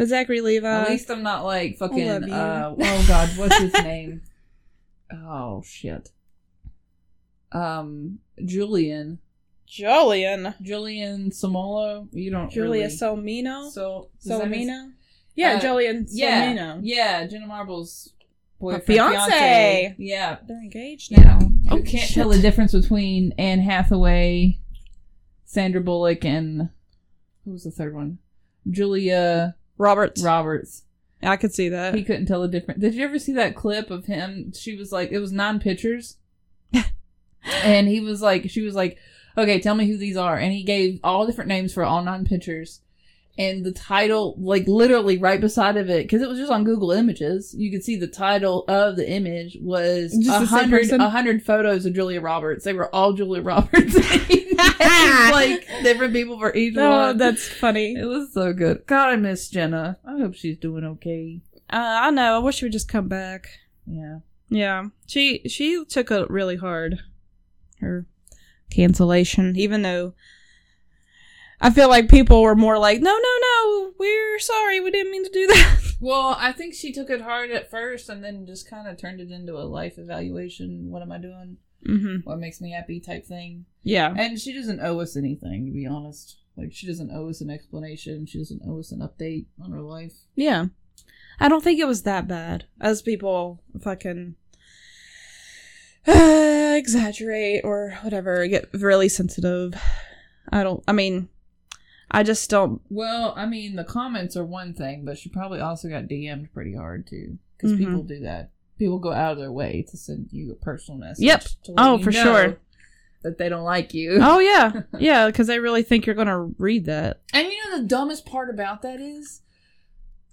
But Zachary Levi. At least I'm not like fucking. Uh, oh God, what's his <laughs> name? Oh shit. Um, Julian. Julian. Julian Samolo. You don't. Julia really- Solmino. So does that. Yeah, Uh, Julian Yeah, Solomino. yeah, Jenna Marbles' boyfriend, fiance. fiance. Yeah, They're engaged now. know, Oh, you can't shit. tell the difference between Anne Hathaway, Sandra Bullock, and who was the third one? Julia Roberts. Roberts. I could see that. He couldn't tell the difference. Did you ever see that clip of him? She was like, it was nine pictures, <laughs> and he was like, she was like, okay, tell me who these are, and he gave all different names for all nine pictures. And the title, like literally right beside of it, because it was just on Google Images, you could see the title of the image was a hundred, a hundred photos of Julia Roberts. They were all Julia <laughs> Roberts, <laughs> <laughs> like different people for each oh, one. that's funny. it was so good. God, I miss Jenna. I hope she's doing okay. Uh, I know. I wish she would just come back. Yeah. Yeah, she she took it really hard. Her cancellation, even though I feel like people were more like, "No, no, no, we're sorry, we didn't mean to do that." <laughs> Well, I think she took it hard at first and then just kind of turned it into a life evaluation. What am I doing? hmm What makes me happy type thing. Yeah, And she doesn't owe us anything, to be honest. Like, she doesn't owe us an explanation. She doesn't owe us an update on her life. yeah. I don't think it was that bad, as people fucking uh, <sighs> exaggerate or whatever, get really sensitive. I don't. I mean, I just don't. Well, I mean, the comments are one thing, but she probably also got DM'd pretty hard, too. Because Mhm. people do that. People go out of their way to send you a personal message. Yep. to let Oh, you for sure. That they don't like you. Oh yeah, <laughs> yeah, because they really think you're gonna read that. And you know the dumbest part about that is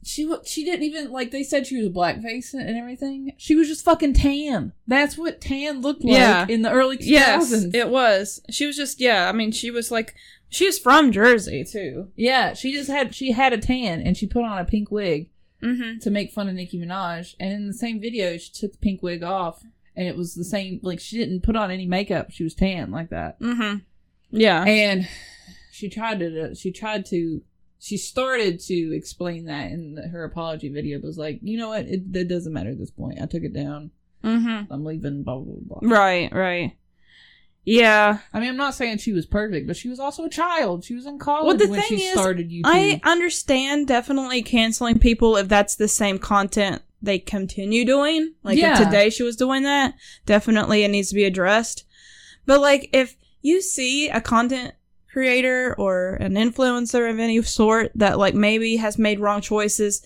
she she didn't even like they said she was blackface and and everything. She was just fucking tan. That's what tan looked like Yeah. in the early 2000s. Yes, it was. She was just yeah. I mean, she was like she was from Jersey too. yeah, she just had she had a tan and she put on a pink wig Mm-hmm. to make fun of Nicki Minaj. And in the same video, she took the pink wig off and it was the same like she didn't put on any makeup. She was tan like that. Mm-hmm. Yeah. And she tried to she tried to she started to explain that in the, her apology video, but was like, you know what, it, it doesn't matter at this point. I took it down. Mm-hmm. I'm leaving. Blah blah blah. Right. Right. Yeah. I mean, I'm not saying she was perfect, but she was also a child. She was in college Well, the when thing she is, started YouTube. I understand definitely canceling people if that's the same content they continue doing. Like Yeah. if today she was doing that, definitely it needs to be addressed. But like if you see a content creator or an influencer of any sort that like maybe has made wrong choices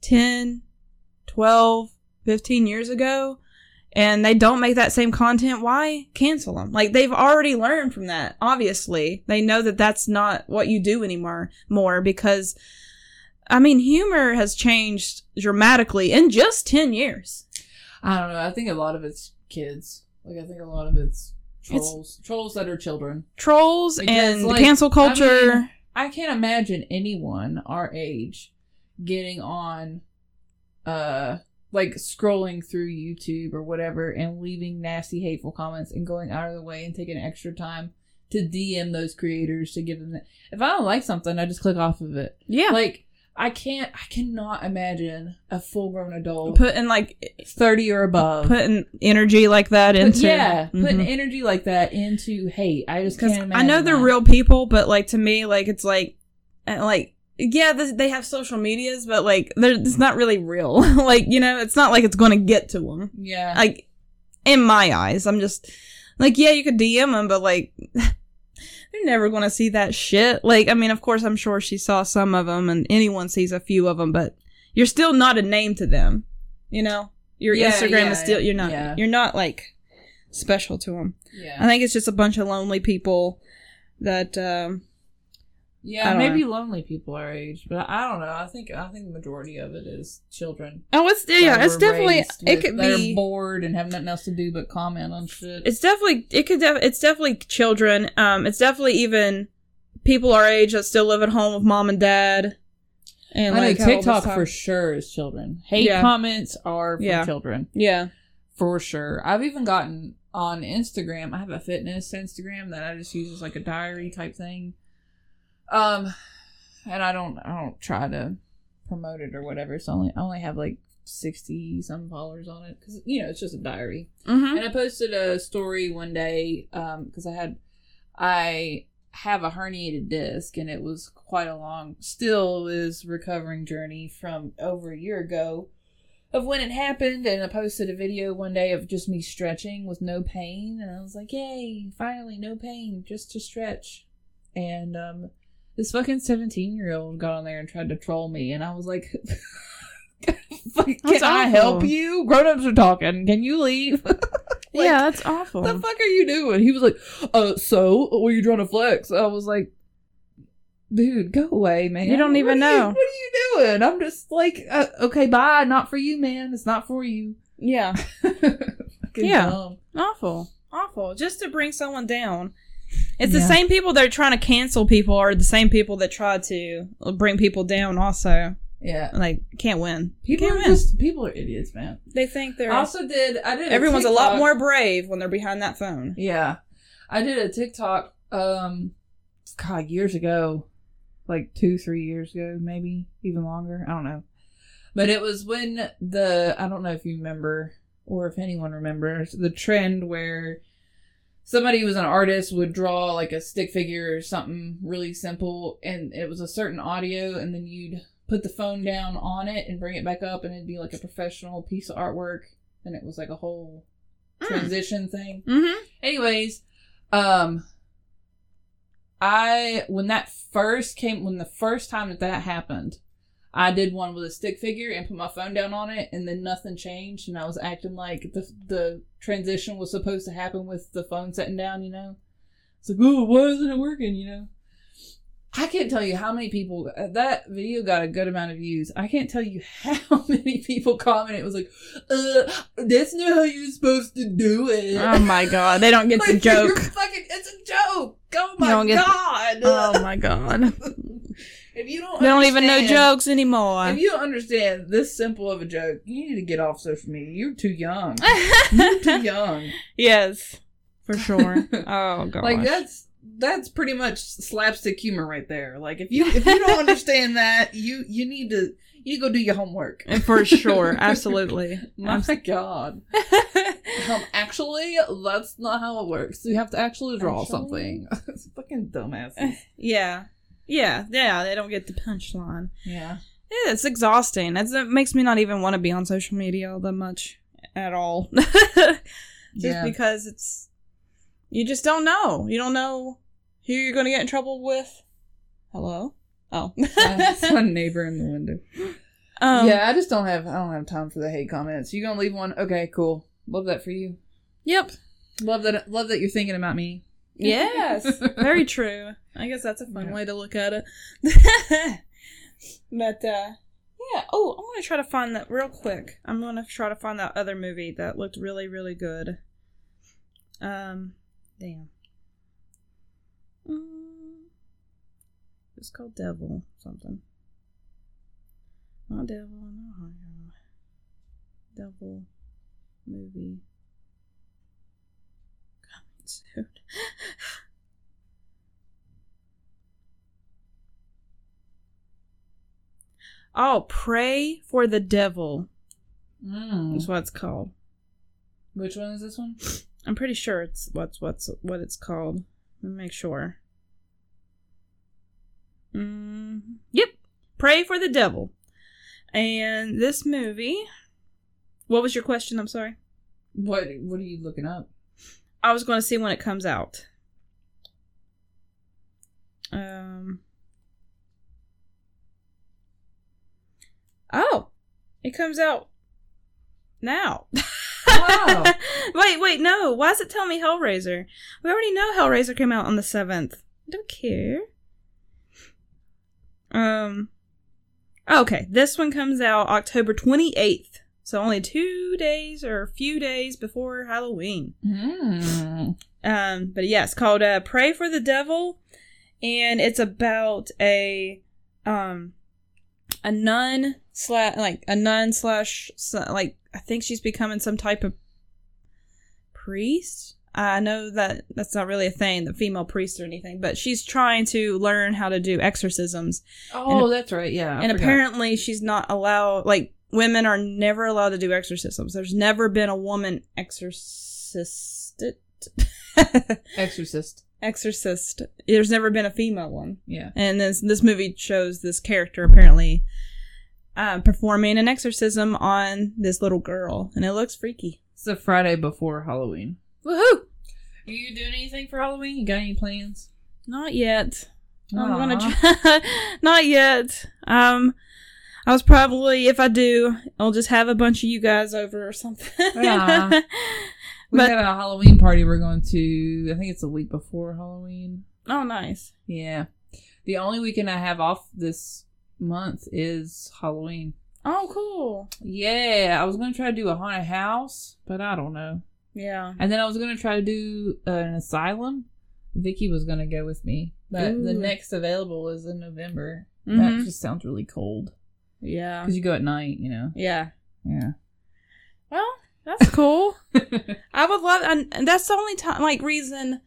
10, 12, 15 years ago and they don't make that same content, why cancel them? Like they've already learned from that. Obviously, they know that that's not what you do anymore. More because, I mean, humor has changed dramatically in just ten years. I don't know. I think a lot of it's kids. Like I think a lot of it's trolls, trolls that are children. Trolls Because, and like, the cancel culture. I, mean, I can't imagine anyone our age getting on, uh, like scrolling through YouTube or whatever and leaving nasty, hateful comments and going out of the way and taking extra time to DM those creators to give them. The, if I don't like something, I just click off of it. yeah, Like I can't, I cannot imagine a full-grown adult, putting like thirty or above, putting energy like that into yeah, putting Mhm. energy like that into hate. I just can't imagine. I know they're that. real people, but like to me, like it's like, like yeah, th- they have social medias, but like they're it's not really real. <laughs> like you know, it's not like it's going to get to them. Yeah, Like in my eyes, I'm just like yeah, you could DM them, but like <laughs> They're never going to see that shit. Like, I mean, of course, I'm sure she saw some of them, and anyone sees a few of them, but you're still not a name to them. You know, your Yeah, Instagram yeah, is still you're not yeah. you're not like special to them. Yeah. I think it's just a bunch of lonely people that. um Yeah, maybe lonely people our age, but I don't know. I think I think the majority of it is children. Oh, it's yeah, it's definitely it with- could be. bored and have nothing else to do but comment on shit. It's definitely it could def- it's definitely children. Um, it's definitely even people our age that still live at home with mom and dad. And I like this TikTok for sure is children. Hate Yeah. comments are for Yeah. children yeah. for sure. I've even gotten on Instagram. I have a fitness Instagram that I just use as like a diary type thing. Um, and I don't I don't try to promote it or whatever. So only I only have like sixty some followers on it because you know it's just a diary. Mm-hmm. And I posted a story one day because I had I have a herniated disc and it was quite a long still is recovering journey from over a year ago of when it happened and I posted a video one day of just me stretching with no pain and I was like, Yay, finally no pain, just to stretch. And um this fucking seventeen year old got on there and tried to troll me and I was like <laughs> Can That's I awful. help you? Grown ups are talking. Can you leave? <laughs> Like, yeah, that's awful. the fuck are you doing? He was like, uh, so, what are you trying to flex? I was like, dude, go away, man. You don't even What are you- know. what are you doing? I'm just like, uh, okay, bye. Not for you, man. It's not for you. yeah, <laughs> Yeah. dumb. awful, awful. Just to bring someone down. It's Yeah. the same people that are trying to cancel people are the same people that try to bring people down. Also, Yeah. like can't win. People can't are win. just, people are idiots, man. They think they're. I also did, I did everyone's a lot more brave when they're behind that phone. Yeah. I did a TikTok, um, God, years ago. Like two, three years ago, maybe even longer. I don't know. But it was when the, I don't know if you remember or if anyone remembers, the trend where somebody who was an artist would draw like a stick figure or something really simple and it was a certain audio and then you'd put the phone down on it and bring it back up and it'd be like a professional piece of artwork and it was like a whole transition thing Mm-hmm. anyways um i when that first came when the first time that that happened i did one with a stick figure and put my phone down on it and then nothing changed and i was acting like the the transition was supposed to happen with the phone sitting down you know it's like oh why isn't it working you know I can't tell you how many people uh, that video got a good amount of views. I can't tell you <laughs> how many people commented. It was like, "Uh, that's not how you're supposed to do it." Oh my god, they don't get the <laughs> Like, you're joke. Fucking, it's a joke. Oh my don't the- god. Oh my god, <laughs> if you don't, they don't even know jokes anymore. If you don't understand this simple of a joke, you need to get off social media. You're too young. <laughs> You're too young. yes, for sure. <laughs> Oh god, Like that's that's pretty much slapstick humor right there. Like if you if you don't understand that, you you need to you go do your homework. for sure, <laughs> absolutely. My God. Um, actually, that's not how it works. You have to actually draw Actually? something. it's fucking dumbasses. yeah, yeah, yeah. They don't get the punchline. Yeah. Yeah, it's exhausting. It's, it makes me not even want to be on social media that much at all. <laughs> just Yeah. because it's you just don't know. You don't know who you're going to get in trouble with. Hello. Oh. <laughs> That's my neighbor in the window. um, yeah, I just don't have I don't have time for the hate comments. You gonna leave one? Okay, cool. Love that for you. Yep. Love that. Love that you're thinking about me. Yes. <laughs> Very true. I guess that's a fun Yeah. way to look at it. <laughs> but uh yeah. Oh, I'm gonna try to find that real quick. I'm gonna try to find that other movie that looked really, really good. Um, damn. Mm, it's called Devil something. Not Devil, no. Devil movie. Coming soon. <laughs> Oh, Prey for the Devil Mm. is what it's called. Which one is this one? I'm pretty sure it's what's what's what it's called. Let me make sure. Mm, yep, Prey for the Devil. And this movie. What was your question? I'm sorry. What What are you looking up? I was going to see when it comes out. Um. Oh, it comes out now. Wow. <laughs> wait, wait, no. Why does it tell me Hellraiser? We already know Hellraiser came out on the seventh. I don't care. Um. Okay, this one comes out October twenty eighth. So only two days or a few days before Halloween. Mm. Um, but yeah, it's called uh, "Prey for the Devil," and it's about a um a nun slash like a nun slash like I think she's becoming some type of priest. I know that that's not really a thing, the female priest or anything, but she's trying to learn how to do exorcisms, Oh, that's right. Yeah. I and forgot. apparently she's not allowed. Like women are never allowed to do exorcisms. There's never been a woman exorcisted. <laughs> Exorcist. exorcist. There's never been a female one, Yeah. and this this movie shows this character apparently uh, performing an exorcism on this little girl, and it looks freaky. It's the Friday before Halloween. Woohoo! Are you doing anything for Halloween? You got any plans? Not yet. I'm gonna try. <laughs> Not yet. Um, I was probably if I do, I'll just have a bunch of you guys over or something. Yeah. <laughs> We But- got a Halloween party we're going to. I think it's a week before Halloween. oh, nice. Yeah. The only weekend I have off this month is Halloween. Oh, cool. Yeah, I was gonna try to do a haunted house, but I don't know. Yeah. And then I was gonna try to do uh, an asylum. Vicky was gonna go with me, but the next available is in November. Mhm. That just sounds really cold Yeah. because you go at night, you know. Yeah. Yeah. Well, that's cool. <laughs> I would love, and, and that's the only time, like, reason.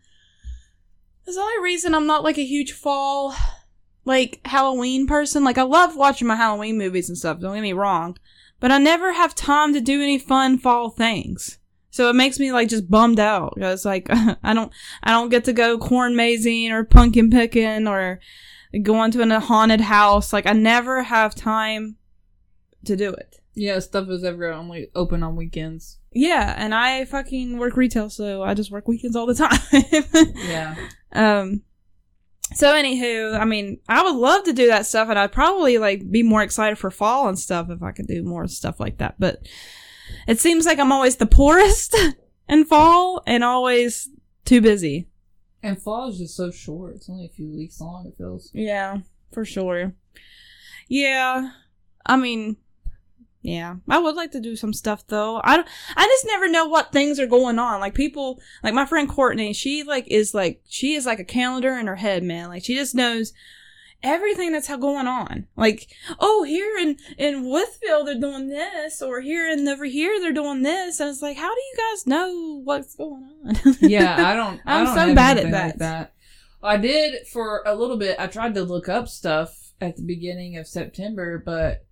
That's the only reason I'm not like a huge fall, like Halloween person. Like, I love watching my Halloween movies and stuff. Don't get me wrong, but I never have time to do any fun fall things. So it makes me like just bummed out because like <laughs> I don't I don't get to go corn mazing or pumpkin picking or go into a haunted house. Like I never have time to do it. yeah, stuff is ever only open on weekends. Yeah, and I fucking work retail, so I just work weekends all the time. <laughs> Yeah. um. So anywho, I mean, I would love to do that stuff, and I'd probably like be more excited for fall and stuff if I could do more stuff like that. But it seems like I'm always the poorest <laughs> in fall and always too busy. And fall is just so short. It's only a few weeks long. It feels. Yeah, for sure. Yeah, I mean, yeah, I would like to do some stuff though. I don't, I just never know what things are going on. Like people, like my friend Courtney, she like is like she is like a calendar in her head, man. Like she just knows everything that's going on. Like, oh, here in in Wytheville they're doing this, or here and over here they're doing this, and it's like, how do you guys know what's going on? <laughs> Yeah, I don't. I I'm don't so bad at that. Like that. I did for a little bit. I tried to look up stuff at the beginning of September, but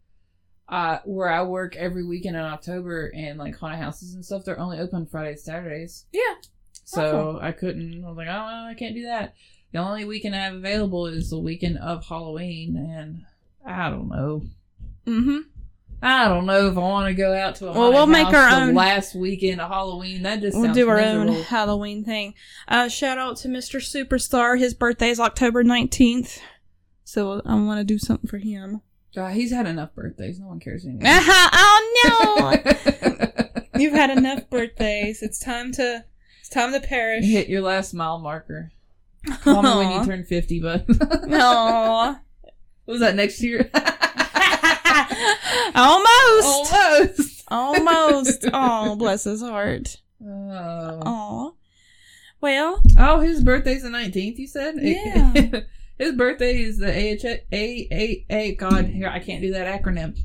uh, where I work every weekend in October and like haunted houses and stuff, they're only open Fridays, Saturdays. yeah. So I couldn't. I was like, oh, I can't do that. The only weekend I have available is the weekend of Halloween, and I don't know. Mm-hmm. I don't know if I want to go out to a Well, we'll make our own- last weekend of Halloween. That just We'll do our own. Halloween thing. Uh, shout out to Mr. Superstar. His birthday is October 19th. So I want to do something for him. Uh, he's had enough birthdays. No one cares anymore. <laughs> oh no! <laughs> You've had enough birthdays. It's time to it's time to perish. Hit your last mile marker. <laughs> Call me when you turn 50, but. No. Was that next year? Almost. Almost. Almost. Oh, bless his heart. Oh. Oh. Well, oh, his birthday's the 19th, you said? Yeah. His birthday is the AH- A A A. God, here, I can't do that acronym.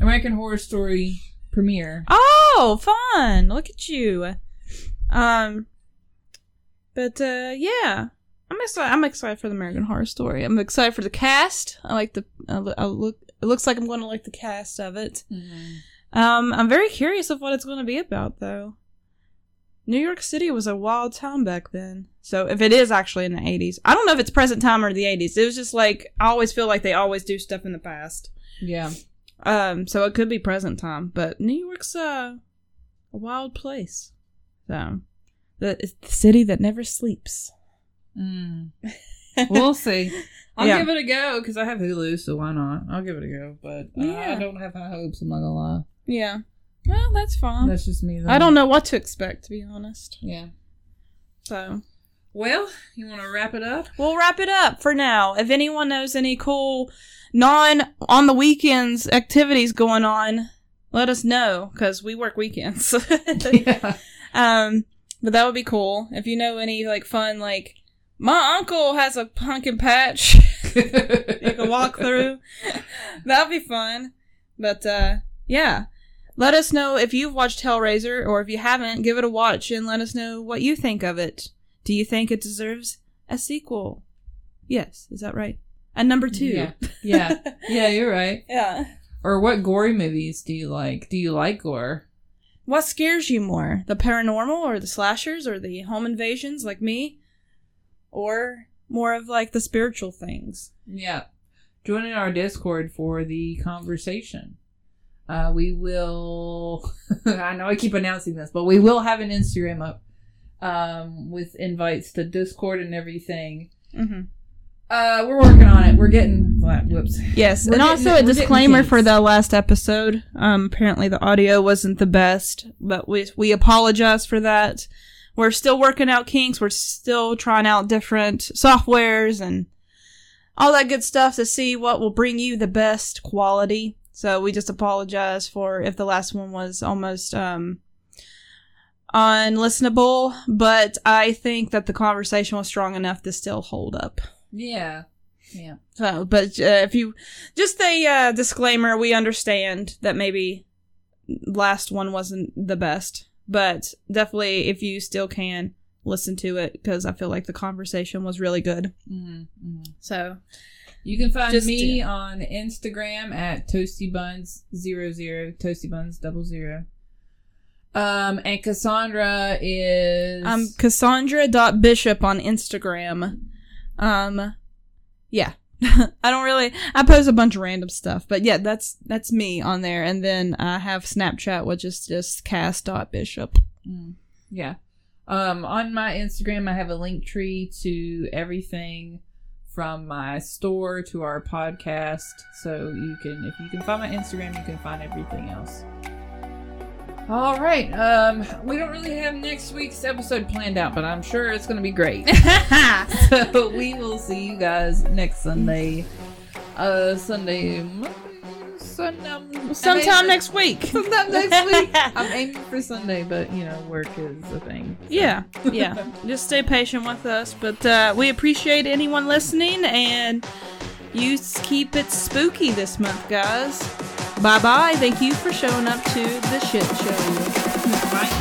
American Horror Story premiere. Oh, fun! Look at you. Um, but uh, yeah, I'm excited. I'm excited for the American Horror Story. I'm excited for the cast. I like the. I I look. It looks like I'm going to like the cast of it. Um, I'm very curious of what it's going to be about, though. New York City was a wild town back then. So if it is actually in the 80s, I don't know if it's present time or the 80s. It was just like I always feel like they always do stuff in the past. Yeah. Um, so it could be present time, but New York's uh, a wild place. So, the, it's the city that never sleeps. Mm. we'll see. <laughs> I'll Yeah. give it a go because I have Hulu, so why not? I'll give it a go, but uh, Yeah. I don't have high hopes. I'm not gonna lie. yeah. Well, that's fine. That's just me. Though. I don't know what to expect, to be honest. Yeah. So Well, you want to wrap it up? we'll wrap it up for now. If anyone knows any cool non on the weekends activities going on, let us know because we work weekends. <laughs> yeah. <laughs> um, but that would be cool if you know any like fun like. My uncle has a pumpkin patch <laughs> you can walk through. That'd be fun. But uh yeah. Let us know if you've watched Hellraiser or if you haven't, give it a watch and let us know what you think of it. Do you think it deserves a sequel? Yes, is that right? And number 2. Yeah. Yeah. <laughs> Yeah, you're right. yeah. Or what gory movies do you like? Do you like gore? What scares you more? The paranormal or the slashers or the home invasions like me? Or more of like the spiritual things? Yeah. Join in our Discord for the conversation. Uh, we will. <laughs> I know I keep announcing this, but we will have an Instagram up um, with invites to Discord and everything. Mm-hmm. Uh, we're working on it. We're getting. Whoops. Yes, We're and also a disclaimer for the last episode. Um, apparently the audio wasn't the best, but we we apologize for that. We're still working out kinks. We're still trying out different softwares and all that good stuff to see what will bring you the best quality. So we just apologize for if the last one was almost um unlistenable, but I think that the conversation was strong enough to still hold up. Yeah. Yeah. So, but uh, if you just a uh, disclaimer, we understand that maybe last one wasn't the best, but definitely if you still can listen to it because I feel like the conversation was really good. hmm So, You can find Just me do- on Instagram at toastybuns00, toastybuns double zero. Um, and Cassandra is I'm Cassandra.bishop on Instagram. Um, yeah. <laughs> I don't really. I post a bunch of random stuff, but yeah, that's that's me on there. And then I have Snapchat, which is just Cass.bishop. Mm, yeah. Um, on my Instagram, I have a link tree to everything from my store to our podcast. So you can, if you can find my Instagram, you can find everything else. All right. Um, we don't really have next week's episode planned out, but I'm sure it's going to be great. <laughs> <laughs> so we will see you guys next Sunday. Uh, Sunday, I'm Sometime next week. Sometime next <laughs> week. I'm aiming for Sunday, but you know, work is a thing. so. Yeah, yeah. <laughs> Just stay patient with us. But uh, we appreciate anyone listening, and you keep it spooky this month, guys. Bye bye. Thank you for showing up to the shit show.